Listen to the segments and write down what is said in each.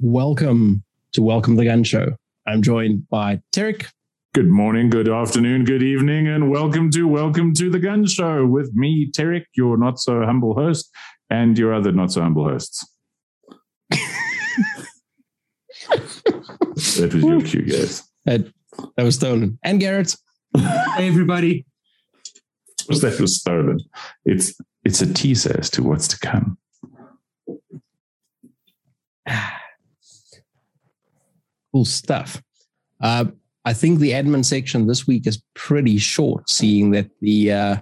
Welcome to Welcome the Gun Show. I'm joined by Tarek. Good morning, good afternoon, good evening, and welcome to Welcome to the Gun Show with me, Tarek, your not so humble host, and your other not so humble hosts. that was your cue, guys. That, that was stolen. And Garrett. Hey, everybody. That was stolen. It's it's a teaser as to what's to come. Ah. Cool stuff. Uh, I think the admin section this week is pretty short, seeing that the uh,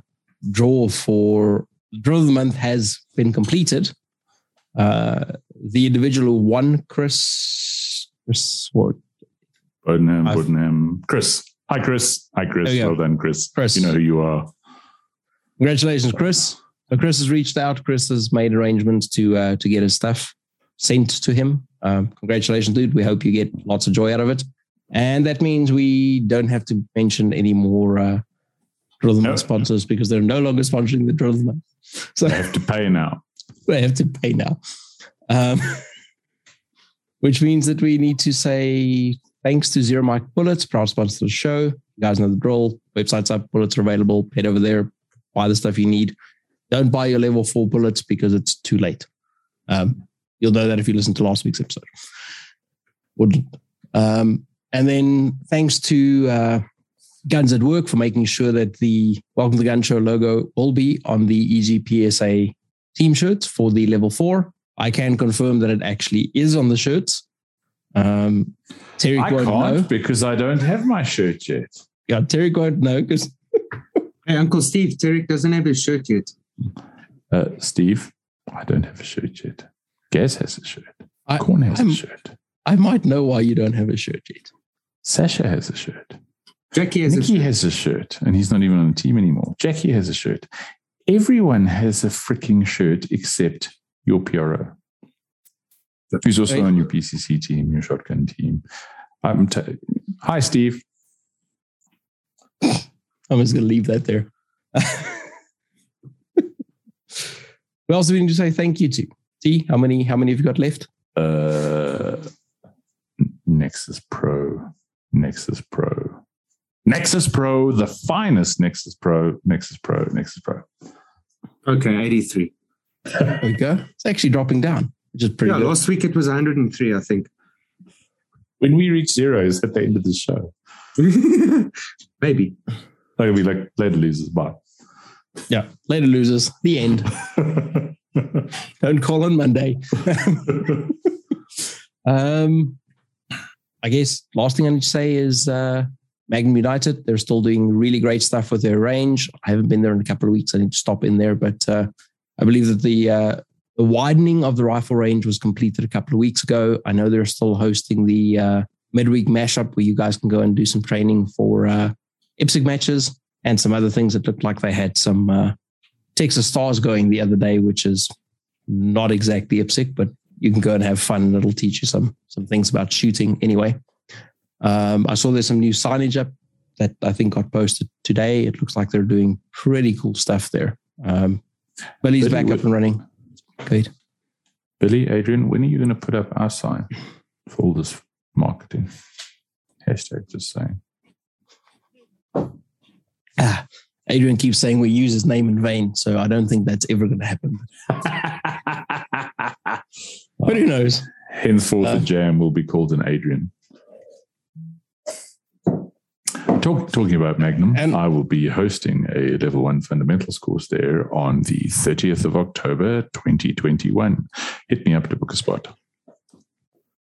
draw for draw of the month has been completed. Uh, the individual who won, Chris, Chris, what? Bodenham, Bodenham, Chris. Hi, Chris. Hi, Chris. Well done, Chris. Chris. You know who you are. Congratulations, Chris. So Chris has reached out. Chris has made arrangements to uh, to get his stuff sent to him. Um, congratulations, dude. We hope you get lots of joy out of it. And that means we don't have to mention any more uh, Drill of the Month No. sponsors because they're no longer sponsoring the Drill the Month. So I have to pay now. they have to pay now. Um, which means that we need to say thanks to Zero Mike Bullets, proud sponsor of the show. You guys know the drill. Website's up, bullets are available. Head over there, buy the stuff you need. Don't buy your level four bullets because it's too late. Um, you'll know that if you listen to last week's episode. Wouldn't. Um, and then thanks to uh, Guns at Work for making sure that the Welcome to the Gun Show logo will be on the EGPSA team shirts for the level four. I can confirm that it actually is on the shirts. Um, Terry I won't can't know. because I don't have my shirt yet. Yeah, Terry won't know because Hey, Uncle Steve, Terry doesn't have his shirt yet. Uh, Steve, I don't have a shirt yet. Gaz has a shirt. I, Corn has I'm- a shirt. I might know why you don't have a shirt yet. Sasha has a shirt. Jackie has a shirt. has a shirt, and he's not even on the team anymore. Jackie has a shirt. Everyone has a freaking shirt except your PRO, who's also on your PCC team, your shotgun team. I'm t- Hi, Steve. I'm just going to leave that there. Who else do we need to say thank you to? T, how many? How many have you got left? Uh, Nexus Pro, Nexus Pro, Nexus Pro, the finest Nexus Pro, Nexus Pro, Nexus Pro. Okay, 83. There we go. It's actually dropping down, which is pretty Yeah, good. last week it was 103, I think. When we reach zero, is at the end of the show. Maybe. That'll be like later losers. Bye. Yeah. Later losers. The end. Don't call on Monday. um, I guess last thing I need to say is uh, Magnum United. They're still doing really great stuff with their range. I haven't been there in a couple of weeks. I need to stop in there, but uh, I believe that the uh, the widening of the rifle range was completed a couple of weeks ago. I know they're still hosting the uh, midweek mashup where you guys can go and do some training for uh, IPSC matches and some other things. It looked like they had some uh, Texas Stars going the other day, which is not exactly IPSC, but you can go and have fun. and It'll teach you some some things about shooting anyway. Um, I saw there's some new signage up that I think got posted today. It looks like they're doing pretty cool stuff there. Um, Billy's Billy, back up and running. Great. Billy, Adrian, when are you going to put up our sign for all this marketing? Hashtag just saying. Ah, Adrian keeps saying we use his name in vain, so I don't think that's ever going to happen. But who knows? Henceforth, Uh, the jam will be called an Adrian. Talk, talking about Magnum, And- I will be hosting a level one fundamentals course there on the 30th of October, 2021. Hit me up to book a spot.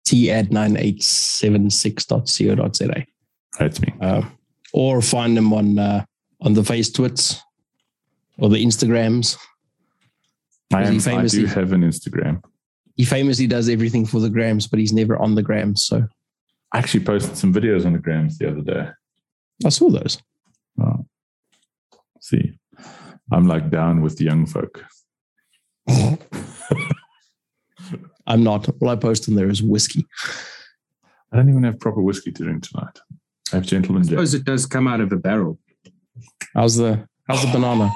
T at 9876.co.za. That's me. Uh, or find them on uh, on the face twits or the Instagrams. I, Was he I famously- do have an Instagram. He famously does everything for the grams, but he's never on the grams. So I actually posted some videos on the grams the other day. I saw those. Oh. See, I'm like down with the young folk. I'm not. All I post on there is whiskey. I don't even have proper whiskey to drink tonight. I have Gentleman I Jack. suppose it does come out of a barrel. How's the how's the banana?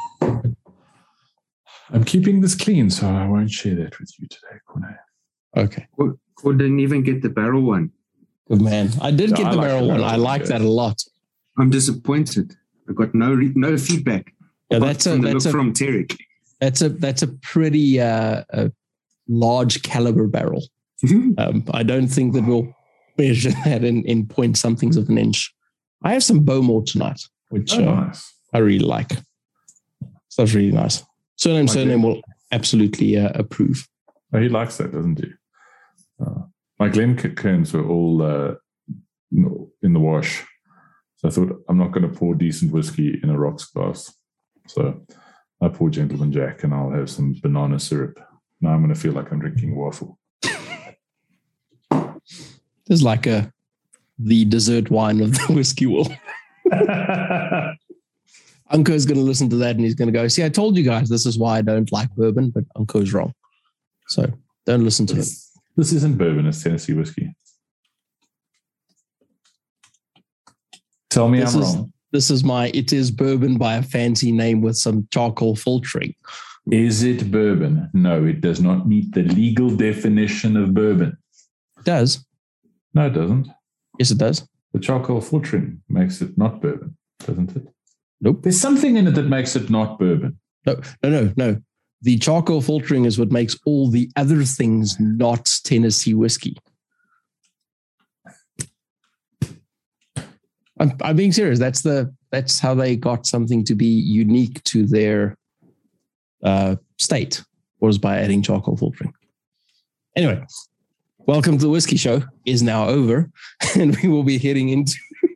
I'm keeping this clean, so I won't share that with you today, Corne. Okay. Or didn't even get the barrel one. Good man. I did Yeah, get I the like barrel one. I like that a lot. I'm disappointed. I got no re- no feedback. Yeah, that's a from that's look a from Tarek. that's a that's a pretty uh, a large caliber barrel. Um, I don't think that we'll measure that in, in point somethings of an inch. I have some Bowmore tonight, which Oh, uh, nice. I really like. So that's really nice. Surname, Like surname will absolutely uh, approve. Oh, he likes that, doesn't he? Uh, my Glencairns were all uh, in the wash. So I thought, I'm not going to pour decent whiskey in a rocks glass. So I pour Gentleman Jack and I'll have some banana syrup. Now I'm going to feel like I'm drinking waffle. There's like a the dessert wine of the whiskey world. Unco is going to listen to that and he's going to go, see, I told you guys this is why I don't like bourbon, but Unco's wrong. So don't listen to him. this, this isn't bourbon, it's Tennessee whiskey. Tell me This I'm is- wrong. This is my, it is bourbon by a fancy name with some charcoal filtering. Is it bourbon? No, it does not meet the legal definition of bourbon. It does. No, it doesn't. Yes, it does. The charcoal filtering makes it not bourbon, doesn't it? Nope. There's something in it that makes it not bourbon. No, no, no, no. The charcoal filtering is what makes all the other things not Tennessee whiskey. I'm, I'm being serious. That's the that's how they got something to be unique to their uh, state was by adding charcoal filtering. Anyway, welcome to the whiskey show is now over, and we will be heading into.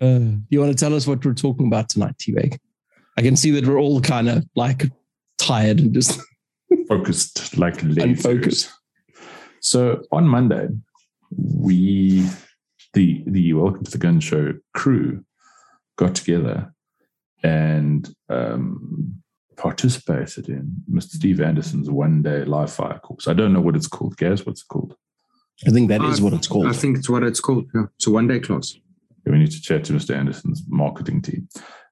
uh, you want to tell us what we're talking about tonight, T-Bag? I can see that we're all kind of like tired and just Focused like lasers. Unfocused. So on Monday, we the the Welcome to the Gun Show crew got together and um, participated in Mr. Steve Anderson's one day live fire course. I don't know what it's called. Gaz, what's it called? I think that is what it's called. I think it's what it's called. Yeah. It's a one day class. we need to chat to Mr. Anderson's marketing team.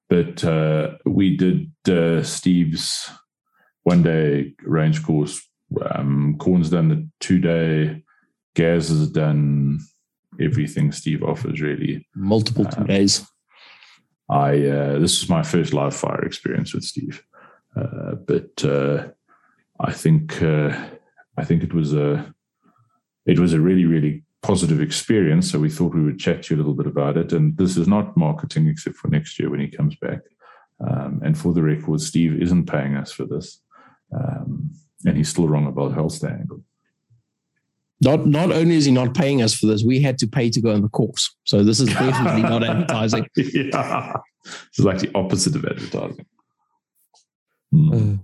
But uh, we did uh, Steve's one day range course. Um, Corn's done the two day. Gaz has done everything Steve offers. Really, Multiple two Um, days. I uh, this was my first live fire experience with Steve, uh, but uh, I think uh, I think it was a it was a really really positive experience. So we thought we would chat to you a little bit about it. And this is not marketing except for next year when he comes back. Um, and for the record, Steve isn't paying us for this, um, and he's still wrong about Holster angle. Not not only is he not paying us for this, we had to pay to go on the course. So this is definitely not advertising. yeah, it's like the opposite of advertising. Uh,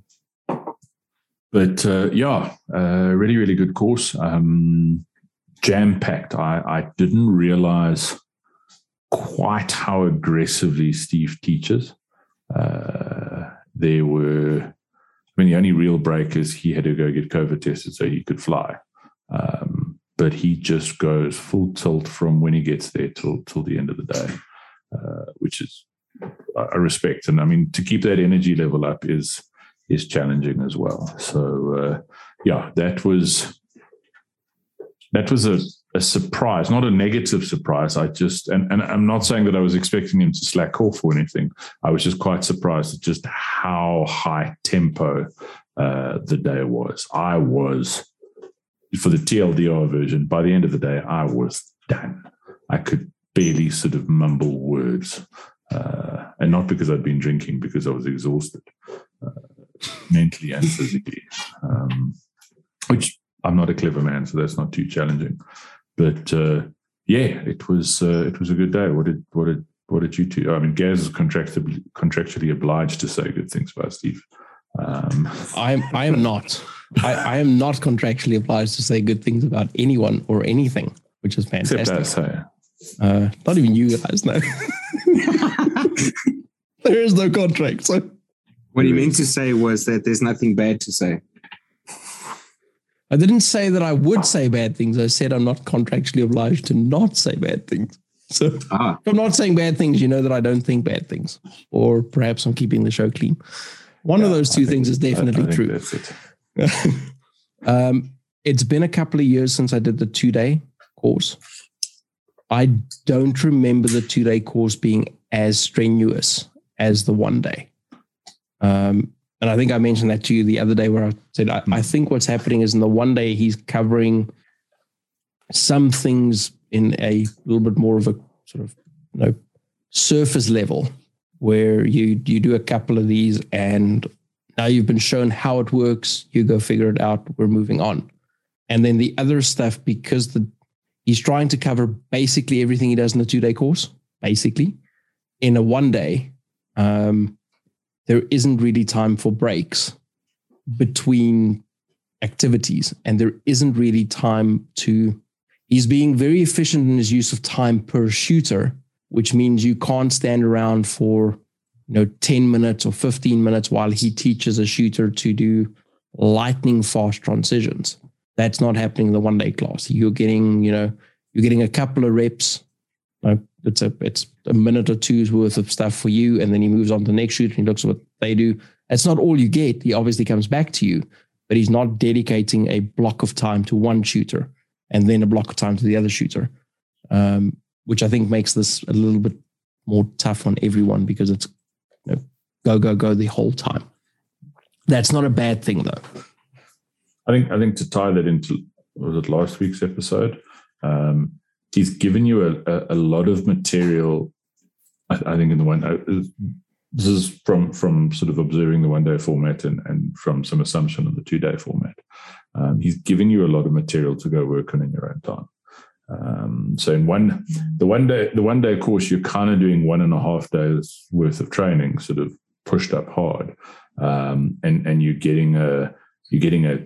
but uh, yeah, uh, really, really good course. Um, Jam packed. I, I didn't realize quite how aggressively Steve teaches. Uh, there were, I mean, the only real break is he had to go get COVID tested so he could fly. Um, but he just goes full tilt from when he gets there till till the end of the day, uh, which is I respect. And I mean, to keep that energy level up is is challenging as well. So uh, yeah, that was that was a, a surprise, not a negative surprise. I just and, and I'm not saying that I was expecting him to slack off or anything. I was just quite surprised at just how high tempo uh, the day was. I was for the TLDR version. By the end of the day, I was done. I could barely sort of mumble words, uh, and not because I'd been drinking, because I was exhausted uh, mentally and physically. Um, which I'm not a clever man, so that's not too challenging. But uh, yeah, it was uh, it was a good day. What did what did what did you two? I mean, Gaz is contractually contractually obliged to say good things about Steve. Um, I am I am not. I, I am not contractually obliged to say good things about anyone or anything, which is except fantastic. us, hey? Uh, not even you guys know. there is no contract. So What he meant to say was that there's nothing bad to say. I didn't say that I would say bad things. I said I'm not contractually obliged to not say bad things. So Ah, I'm not saying bad things, you know that I don't think bad things. Or perhaps I'm keeping the show clean. One of Yeah, those I two things is I- I definitely true. That's it. um, it's been a couple of years since I did the two day course. I don't remember the two day course being as strenuous as the one day. Um, and I think I mentioned that to you the other day where I said, I, I think what's happening is in the one day he's covering some things in a little bit more of a sort of you know surface level where you you do a couple of these and now you've been shown how it works. You go figure it out. We're moving on. And then the other stuff because the he's trying to cover basically everything he does in a two day course basically in a one day um, there isn't really time for breaks between activities and there isn't really time to he's being very efficient in his use of time per shooter which means you can't stand around for you know 10 minutes or 15 minutes while he teaches a shooter to do lightning fast transitions. That's not happening in the one day class. You're getting you know you're getting a couple of reps it's a it's a minute or two's worth of stuff for you and then he moves on to the next shooter and he looks at what they do that's not all you get he obviously comes back to you but he's not dedicating a block of time to one shooter and then a block of time to the other shooter um, which I think makes this a little bit more tough on everyone because it's you know, go go go the whole time. That's not a bad thing though. I think I think to tie that into was it last week's episode, um, he's given you a, a, a lot of material. I, I, think in the one uh, this is from from sort of observing the one day format and, and from some assumption of the two day format. Um, he's given you a lot of material to go work on in your own time. Um, so in one the one day the one day course, you're kind of doing one and a half days worth of training, sort of pushed up hard, um, and and you're getting a you're getting a,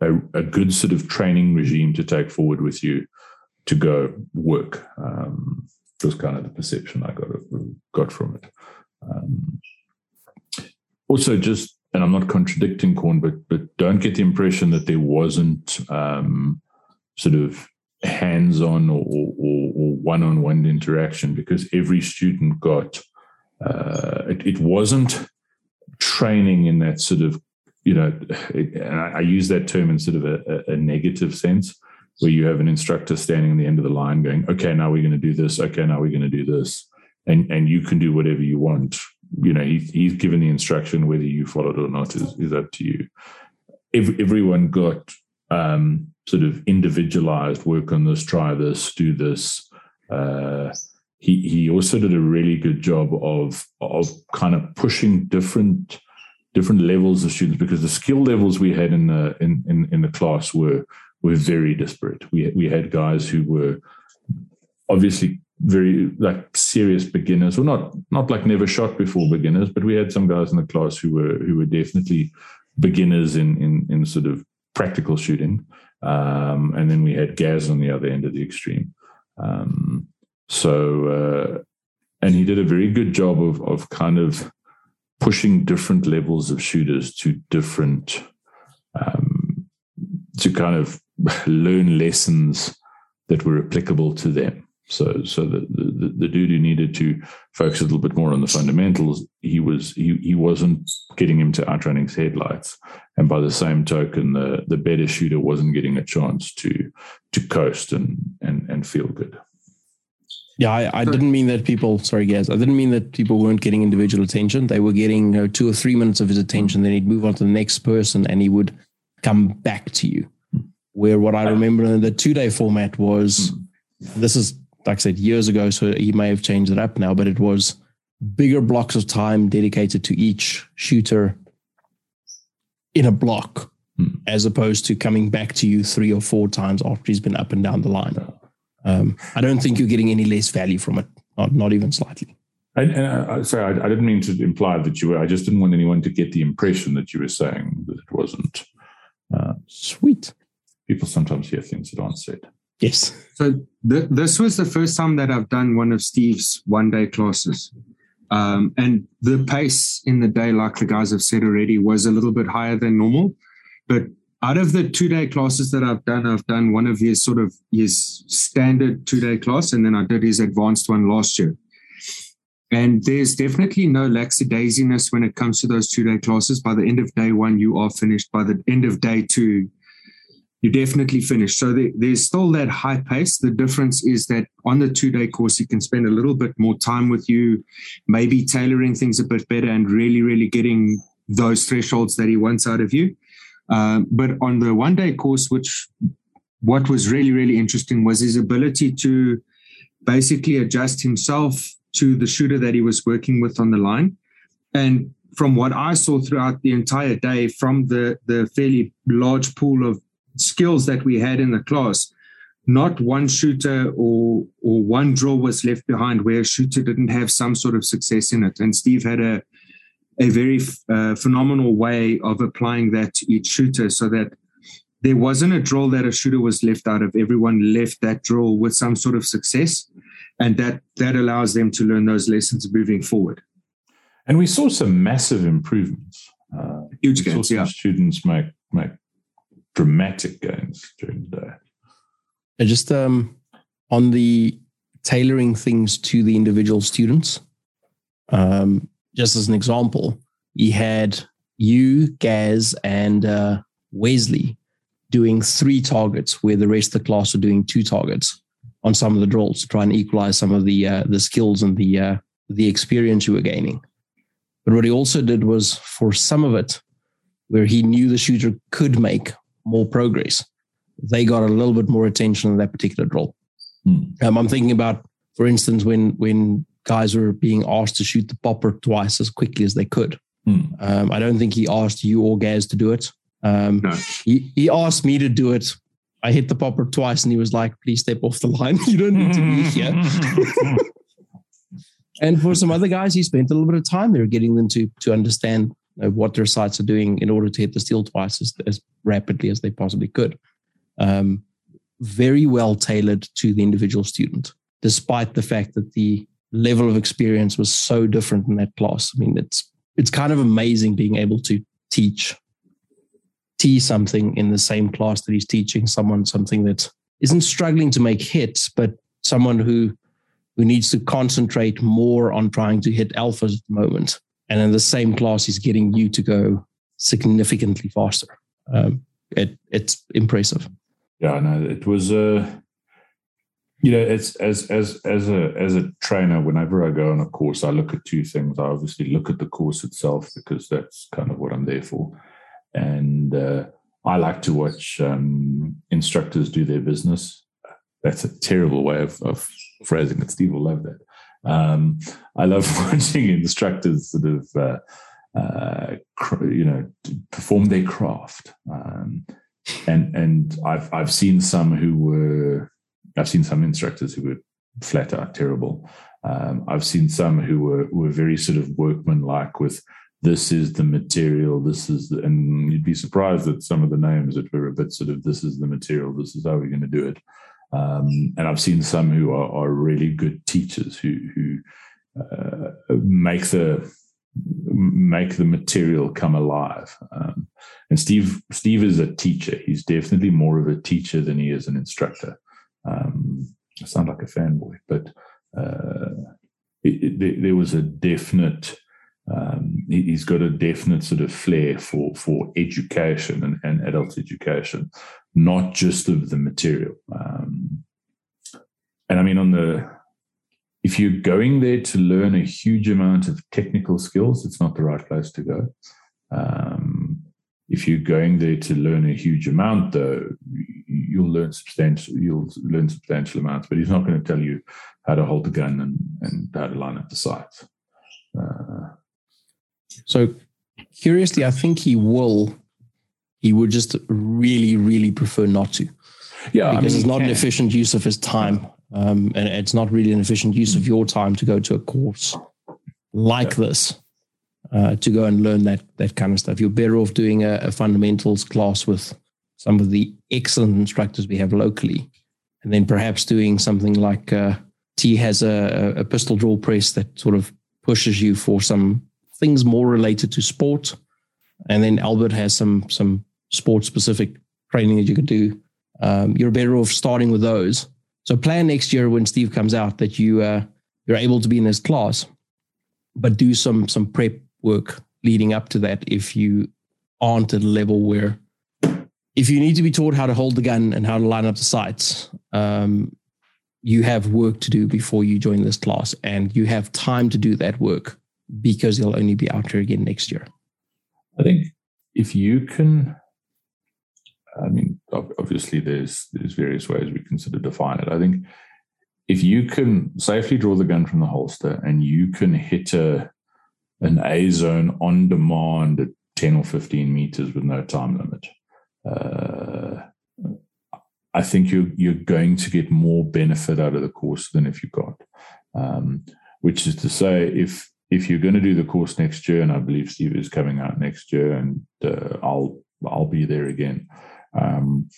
a, a good sort of training regime to take forward with you to go work. Um, was kind of the perception I got got from it. Um, also, just and I'm not contradicting Corn, but but don't get the impression that there wasn't um, sort of hands-on or, or, or, one-on-one interaction because every student got uh, it, it, wasn't training in that sort of you know it, and I, I, use that term in sort of a, a, negative sense where you have an instructor standing on the end of the line going okay now we're going to do this. Okay now we're going to do this. And and you can do whatever you want. You know he, he's given the instruction whether you follow it or not is, is up to you. Every, everyone got um, sort of individualized work on this, try this, do this. Uh, he he also did a really good job of of kind of pushing different different levels of students because the skill levels we had in the in in, in the class were were very disparate. We we had guys who were obviously very like serious beginners, or not not like never shot before beginners, but we had some guys in the class who were who were definitely beginners in in in sort of practical shooting. Um, and then we had Gaz on the other end of the extreme. Um, so, uh, and he did a very good job of, of kind of pushing different levels of shooters to different, um, to kind of learn lessons that were applicable to them. So, so the, the, the dude who needed to focus a little bit more on the fundamentals, he was he he wasn't getting him to outrunning his headlights, and by the same token, the the better shooter wasn't getting a chance to to coast and and and feel good. Yeah, I, I didn't mean that people. Sorry, guys, I didn't mean that people weren't getting individual attention. They were getting you know, two or three minutes of his attention. Then he'd move on to the next person, and he would come back to you. Where what I remember in the two day format was, hmm. this is like I said, years ago. So he may have changed it up now, but it was bigger blocks of time dedicated to each shooter in a block, hmm. as opposed to coming back to you three or four times after he's been up and down the line. Um, I don't think you're getting any less value from it, not, not even slightly. And, and uh, sorry, I, I, didn't mean to imply that you were. I just didn't want anyone to get the impression that you were saying that it wasn't. Uh, Sweet. People sometimes hear things that aren't said. Yes. So th- this was the first time that I've done one of Steve's one day classes. Um, and the pace in the day, like the guys have said already, was a little bit higher than normal. But out of the two day classes that I've done, I've done one of his sort of his standard two day class, and then I did his advanced one last year. And there's definitely no lackadaisiness when it comes to those two day classes. By the end of day one, you are finished. By the end of day two, you're definitely finish. So there, there's still that high pace. The difference is that on the two day course, you can spend a little bit more time with you, maybe tailoring things a bit better and really, really getting those thresholds that he wants out of you. Um, but on the one day course, which what was really, really interesting was his ability to basically adjust himself to the shooter that he was working with on the line. And from what I saw throughout the entire day, from the, the fairly large pool of skills that we had in the class, not one shooter or or one draw was left behind where a shooter didn't have some sort of success in it. And Steve had a a very uh, phenomenal way of applying that to each shooter, so that there wasn't a drill that a shooter was left out of. Everyone left that drill with some sort of success, and that that allows them to learn those lessons moving forward. And we saw some massive improvements. Uh, Huge gains, yeah. Students make make dramatic gains during the day. And just um, on the tailoring things to the individual students, um, just as an example, he had you, Gaz, and uh, Wesley doing three targets where the rest of the class were doing two targets on some of the drills to try and equalize some of the uh, the skills and the uh, the experience you were gaining. But what he also did was for some of it, where he knew the shooter could make more progress, they got a little bit more attention in that particular drill. Hmm. Um, I'm thinking about, for instance, when when guys were being asked to shoot the popper twice as quickly as they could. Hmm. Um, I don't think he asked you or Gaz to do it. Um, no. he, he asked me to do it. I hit the popper twice and he was like, please step off the line. you don't need to be here. and for some other guys, he spent a little bit of time there getting them to, to understand what their sights are doing in order to hit the steel twice as, as rapidly as they possibly could. Um, very well tailored to the individual student, despite the fact that the level of experience was so different in that class. I mean, it's it's kind of amazing being able to teach T something in the same class that he's teaching someone something that isn't struggling to make hits, but someone who who needs to concentrate more on trying to hit alphas at the moment and in the same class he's getting you to go significantly faster. Um, it, it's impressive. Yeah it was uh you know it's as as as a as a trainer whenever i go on a course i look at two things. I obviously look at the course itself because that's kind of what i'm there for. And uh, i like to watch um, instructors do their business. That's a terrible way of, of phrasing it. Steve will love that um, I love watching instructors sort of, uh, uh, you know, perform their craft. Um, and and I've I've seen some who were I've seen some instructors who were flat out terrible. Um, I've seen some who were were very sort of workmanlike with this is the material, this is the, and you'd be surprised at some of the names that were a bit sort of this is the material, this is how we're going to do it. Um, and I've seen some who are, are really good teachers who who uh, make the make the material come alive. Um, and Steve Steve is a teacher. He's definitely more of a teacher than he is an instructor. Um, I sound like a fanboy, but uh, it, it, there was a definite. Um, he's got a definite sort of flair for for education and, and adult education, not just of the material. Um, and I mean, on the if you're going there to learn a huge amount of technical skills, it's not the right place to go. Um, if you're going there to learn a huge amount, though, you'll learn substantial. You'll learn substantial amounts, but he's not going to tell you how to hold the gun and, and how to line up the sights. Uh, so, curiously, I think he will he would just really, really prefer not to. Yeah, because I mean, it's not an efficient use of his time, um, and it's not really an efficient use of your time to go to a course like yeah. this uh, to go and learn that that kind of stuff. You're better off doing a, a, fundamentals class with some of the excellent instructors we have locally, and then perhaps doing something like uh, T has a, a pistol draw press that sort of pushes you for some things more related to sport, and then Albert has some some sport specific training that you could do, um, you're better off starting with those. So plan next year when Steve comes out that you uh, you're able to be in his class, but do some some prep work leading up to that if you aren't at a level where if you need to be taught how to hold the gun and how to line up the sights, um, you have work to do before you join this class, and you have time to do that work because you'll only be out here again next year. I think if you can, I mean, obviously there's there's various ways we can sort of define it. I think if you can safely draw the gun from the holster and you can hit a an A zone on demand at 10 or 15 meters with no time limit, uh, I think you're you're going to get more benefit out of the course than if you got. Um, which is to say, if if you're going to do the course next year, and I believe Steve is coming out next year, and uh, I'll I'll be there again. Um,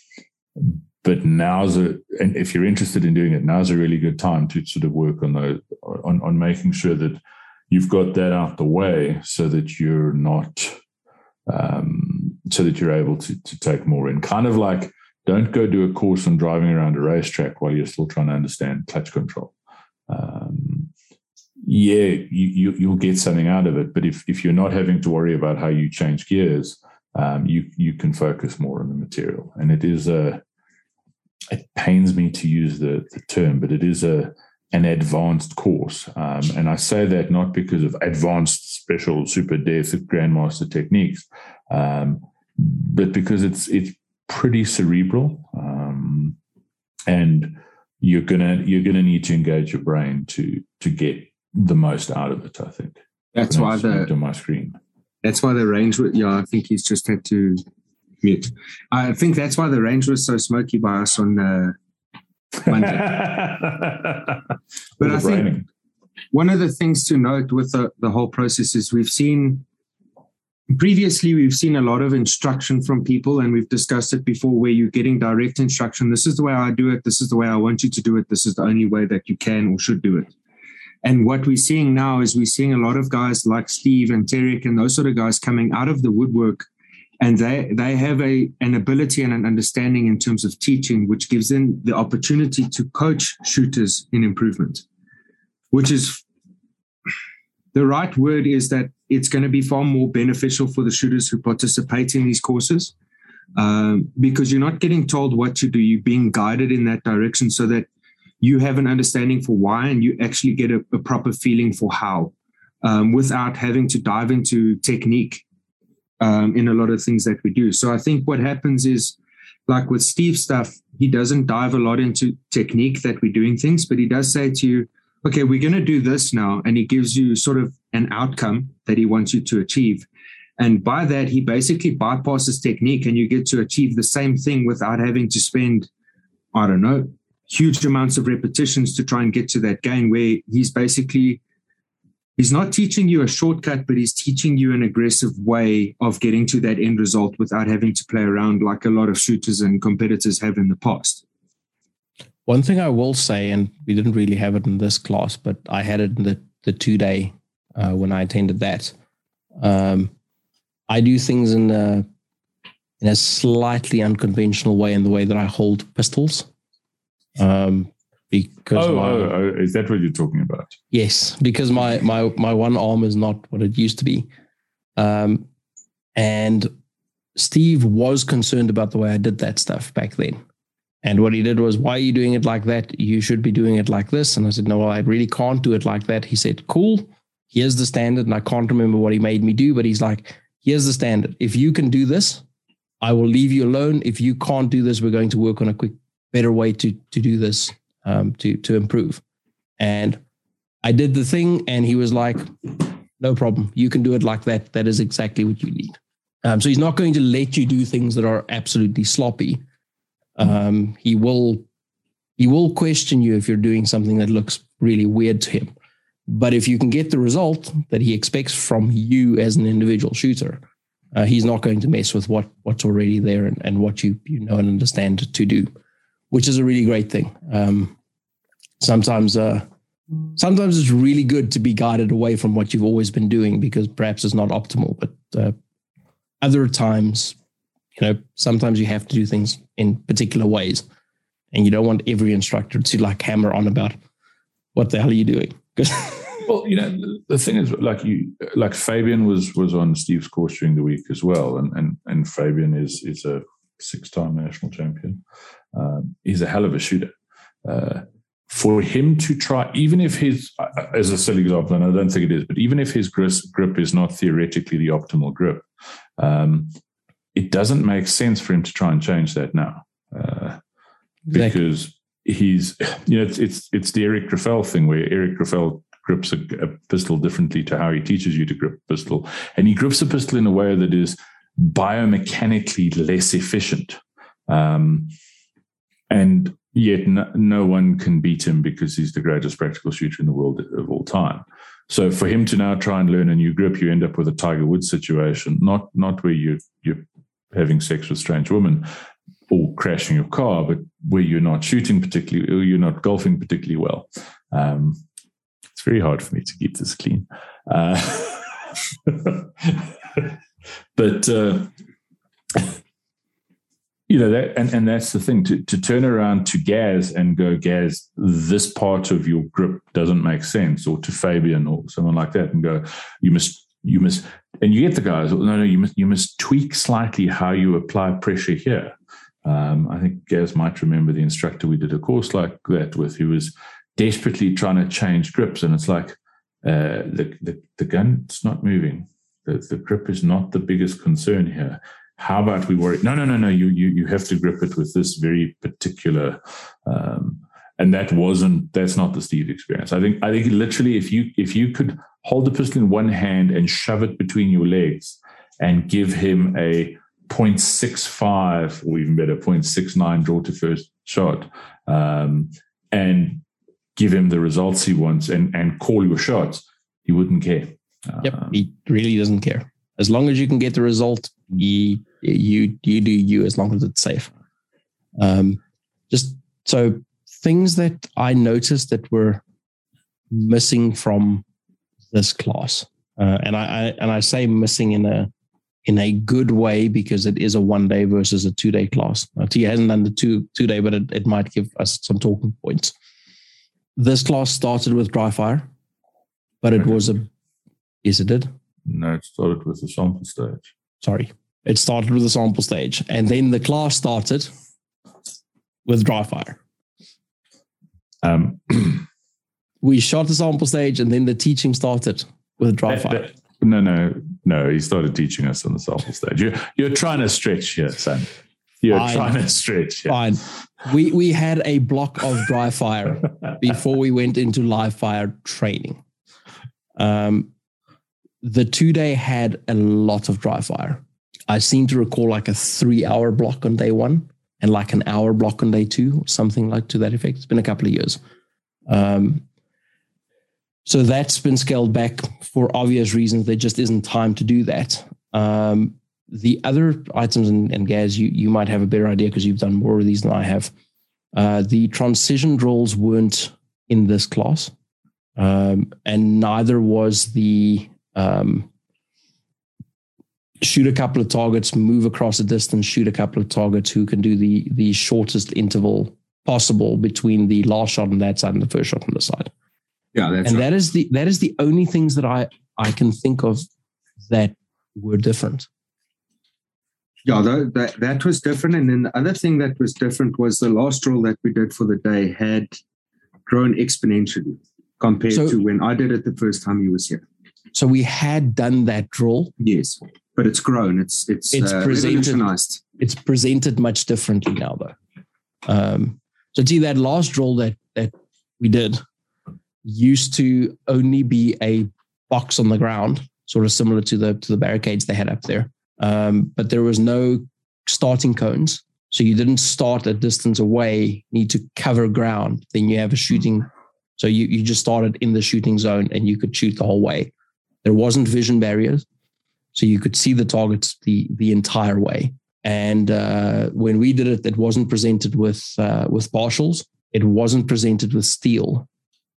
but now's a and if you're interested in doing it, now's a really good time to sort of work on those on on making sure that you've got that out the way, so that you're not um, so that you're able to to take more in. Kind of like don't go do a course on driving around a racetrack while you're still trying to understand clutch control. Um, yeah, you, you will get something out of it. But if if you're not having to worry about how you change gears, um, you you can focus more on the material. And it is a it pains me to use the, the term, but it is a an advanced course. Um, and I say that not because of advanced special super death grandmaster techniques, um, but because it's it's pretty cerebral. Um, and you're gonna you're gonna need to engage your brain to to get the most out of it. I think that's why the on my screen. That's why the range. Yeah, I think he's just had to mute. I think that's why the range was so smoky by us on uh, Monday. but I think one of the things to note with the, the whole process is we've seen previously we've seen a lot of instruction from people and we've discussed it before where you're getting direct instruction this is the way i do it this is the way i want you to do it this is the only way that you can or should do it and what we're seeing now is we're seeing a lot of guys like Steve and Tarek and those sort of guys coming out of the woodwork. And they they have a an ability and an understanding in terms of teaching which gives them the opportunity to coach shooters in improvement which is the right word is that it's going to be far more beneficial for the shooters who participate in these courses um, because you're not getting told what to do. You're being guided in that direction so that you have an understanding for why and you actually get a, a proper feeling for how um, without having to dive into technique um, in a lot of things that we do. So I think what happens is, like with Steve stuff, he doesn't dive a lot into technique that we're doing things, but he does say to you, okay, we're going to do this now. And he gives you sort of an outcome that he wants you to achieve. And by that, he basically bypasses technique and you get to achieve the same thing without having to spend, I don't know, huge amounts of repetitions to try and get to that gain where he's basically he's not teaching you a shortcut but he's teaching you an aggressive way of getting to that end result without having to play around like a lot of shooters and competitors have in the past. One thing i will say and we didn't really have it in this class but i had it in the, the two day uh, when i attended that. Um, i do things in a, in a slightly unconventional way in the way that i hold pistols um, because oh, my, oh, oh, is that what you're talking about? Yes, because my my my one arm is not what it used to be, um, and Steve was concerned about the way I did that stuff back then. And what he did was, why are you doing it like that? You should be doing it like this. And I said, no, well, I really can't do it like that. He said, cool. Here's the standard. And I can't remember what he made me do, but he's like, here's the standard. If you can do this, I will leave you alone. If you can't do this, we're going to work on a quick better way to to do this um, to to improve. And I did the thing, and he was like, "No problem, you can do it like that. That is exactly what you need." Um, so he's not going to let you do things that are absolutely sloppy. Um, he will he will question you if you're doing something that looks really weird to him. But if you can get the result that he expects from you as an individual shooter, uh, he's not going to mess with what what's already there and, and what you you know and understand to do which is a really great thing. Um, sometimes, uh, sometimes it's really good to be guided away from what you've always been doing because perhaps it's not optimal. But uh, other times, you know, sometimes you have to do things in particular ways, and you don't want every instructor to like hammer on about what the hell are you doing Well, you know, the thing is, like you, like Fabian was was on Steve's course during the week as well, and and and Fabian is is a six time national champion. Um, he's a hell of a shooter. Uh, for him to try, even if his, as a silly example, and I don't think it is, but even if his grip is not theoretically the optimal grip, um, it doesn't make sense for him to try and change that now. Uh, exactly. Because he's, you know, it's, it's, it's the Eric Grauffel thing where Eric Grauffel grips a, a, pistol differently to how he teaches you to grip a pistol. And he grips a pistol in a way that is biomechanically less efficient. Um, and yet no, no, one can beat him because he's the greatest practical shooter in the world of all time. So for him to now try and learn a new grip, you end up with a Tiger Woods situation, not not where you you're having sex with strange women or crashing your car, but where you're not shooting particularly, or you're not golfing particularly well. Um, it's very hard for me to keep this clean. Uh, but uh, you know that and, and that's the thing to, to turn around to Gaz and go Gaz this part of your grip doesn't make sense or to Fabian or someone like that and go you must you must and you get the guys no no you must you must tweak slightly how you apply pressure here. Um, I think Gaz might remember the instructor we did a course like that with who was desperately trying to change grips and it's like uh, the, the the gun's not moving. The, the grip is not the biggest concern here how about we worry? No, no, no, no. You you you have to grip it with this very particular. Um, and that wasn't that's not the Steve experience. I think I think literally if you if you could hold the pistol in one hand and shove it between your legs and give him a 0.65 or even better 0.69 draw to first shot um, and give him the results he wants and and call your shots, he wouldn't care. Yep, um, he really doesn't care. As long as you can get the result, you you you do you as long as it's safe. Um, just so things that I noticed that were missing from this class, uh, and I, I and I say missing in a in a good way because it is a one day versus a two day class. Now, T hasn't done the two two day, but it, it might give us some talking points. This class started with dry fire, but it was a yes, it did. No, it started with the sample stage. Sorry, it started with the sample stage, and then the class started with dry fire. Um, we shot the sample stage, and then the teaching started with dry fire. No, no, no. He started teaching us on the sample stage. You're, you're trying to stretch here, Sam. You're Fine. trying to stretch. Here. Fine. We we had a block of dry fire before we went into live fire training. Um, the two day had a lot of dry fire. I seem to recall like a three hour block on day one and like an hour block on day two, something like to that effect. It's been a couple of years. Um, so that's been scaled back for obvious reasons. There just isn't time to do that. Um, the other items and, and Gaz, you you might have a better idea because you've done more of these than I have. Uh, the transition drills weren't in this class, um, and neither was the um, shoot a couple of targets, move across a distance, shoot a couple of targets who can do the the shortest interval possible between the last shot on that side and the first shot on the side. Yeah, and right. that is the that is the only things that I I can think of that were different. Yeah, that, that that was different, and then the other thing that was different was the last drill that we did for the day had grown exponentially compared so, to when I did it the first time you was here. So we had done that drill. Yes but it's grown. It's it's it's uh, presented. It's presented much differently now, though. Um, so see that last drill that that we did used to only be a box on the ground, sort of similar to the to the barricades they had up there. Um, but there was no starting cones, so you didn't start a distance away. Need to cover ground, then you have a shooting. So you you just started in the shooting zone and you could shoot the whole way. There wasn't vision barriers so you could see the targets the the entire way. And uh, when we did it, it wasn't presented with uh, with partials. It wasn't presented with steel,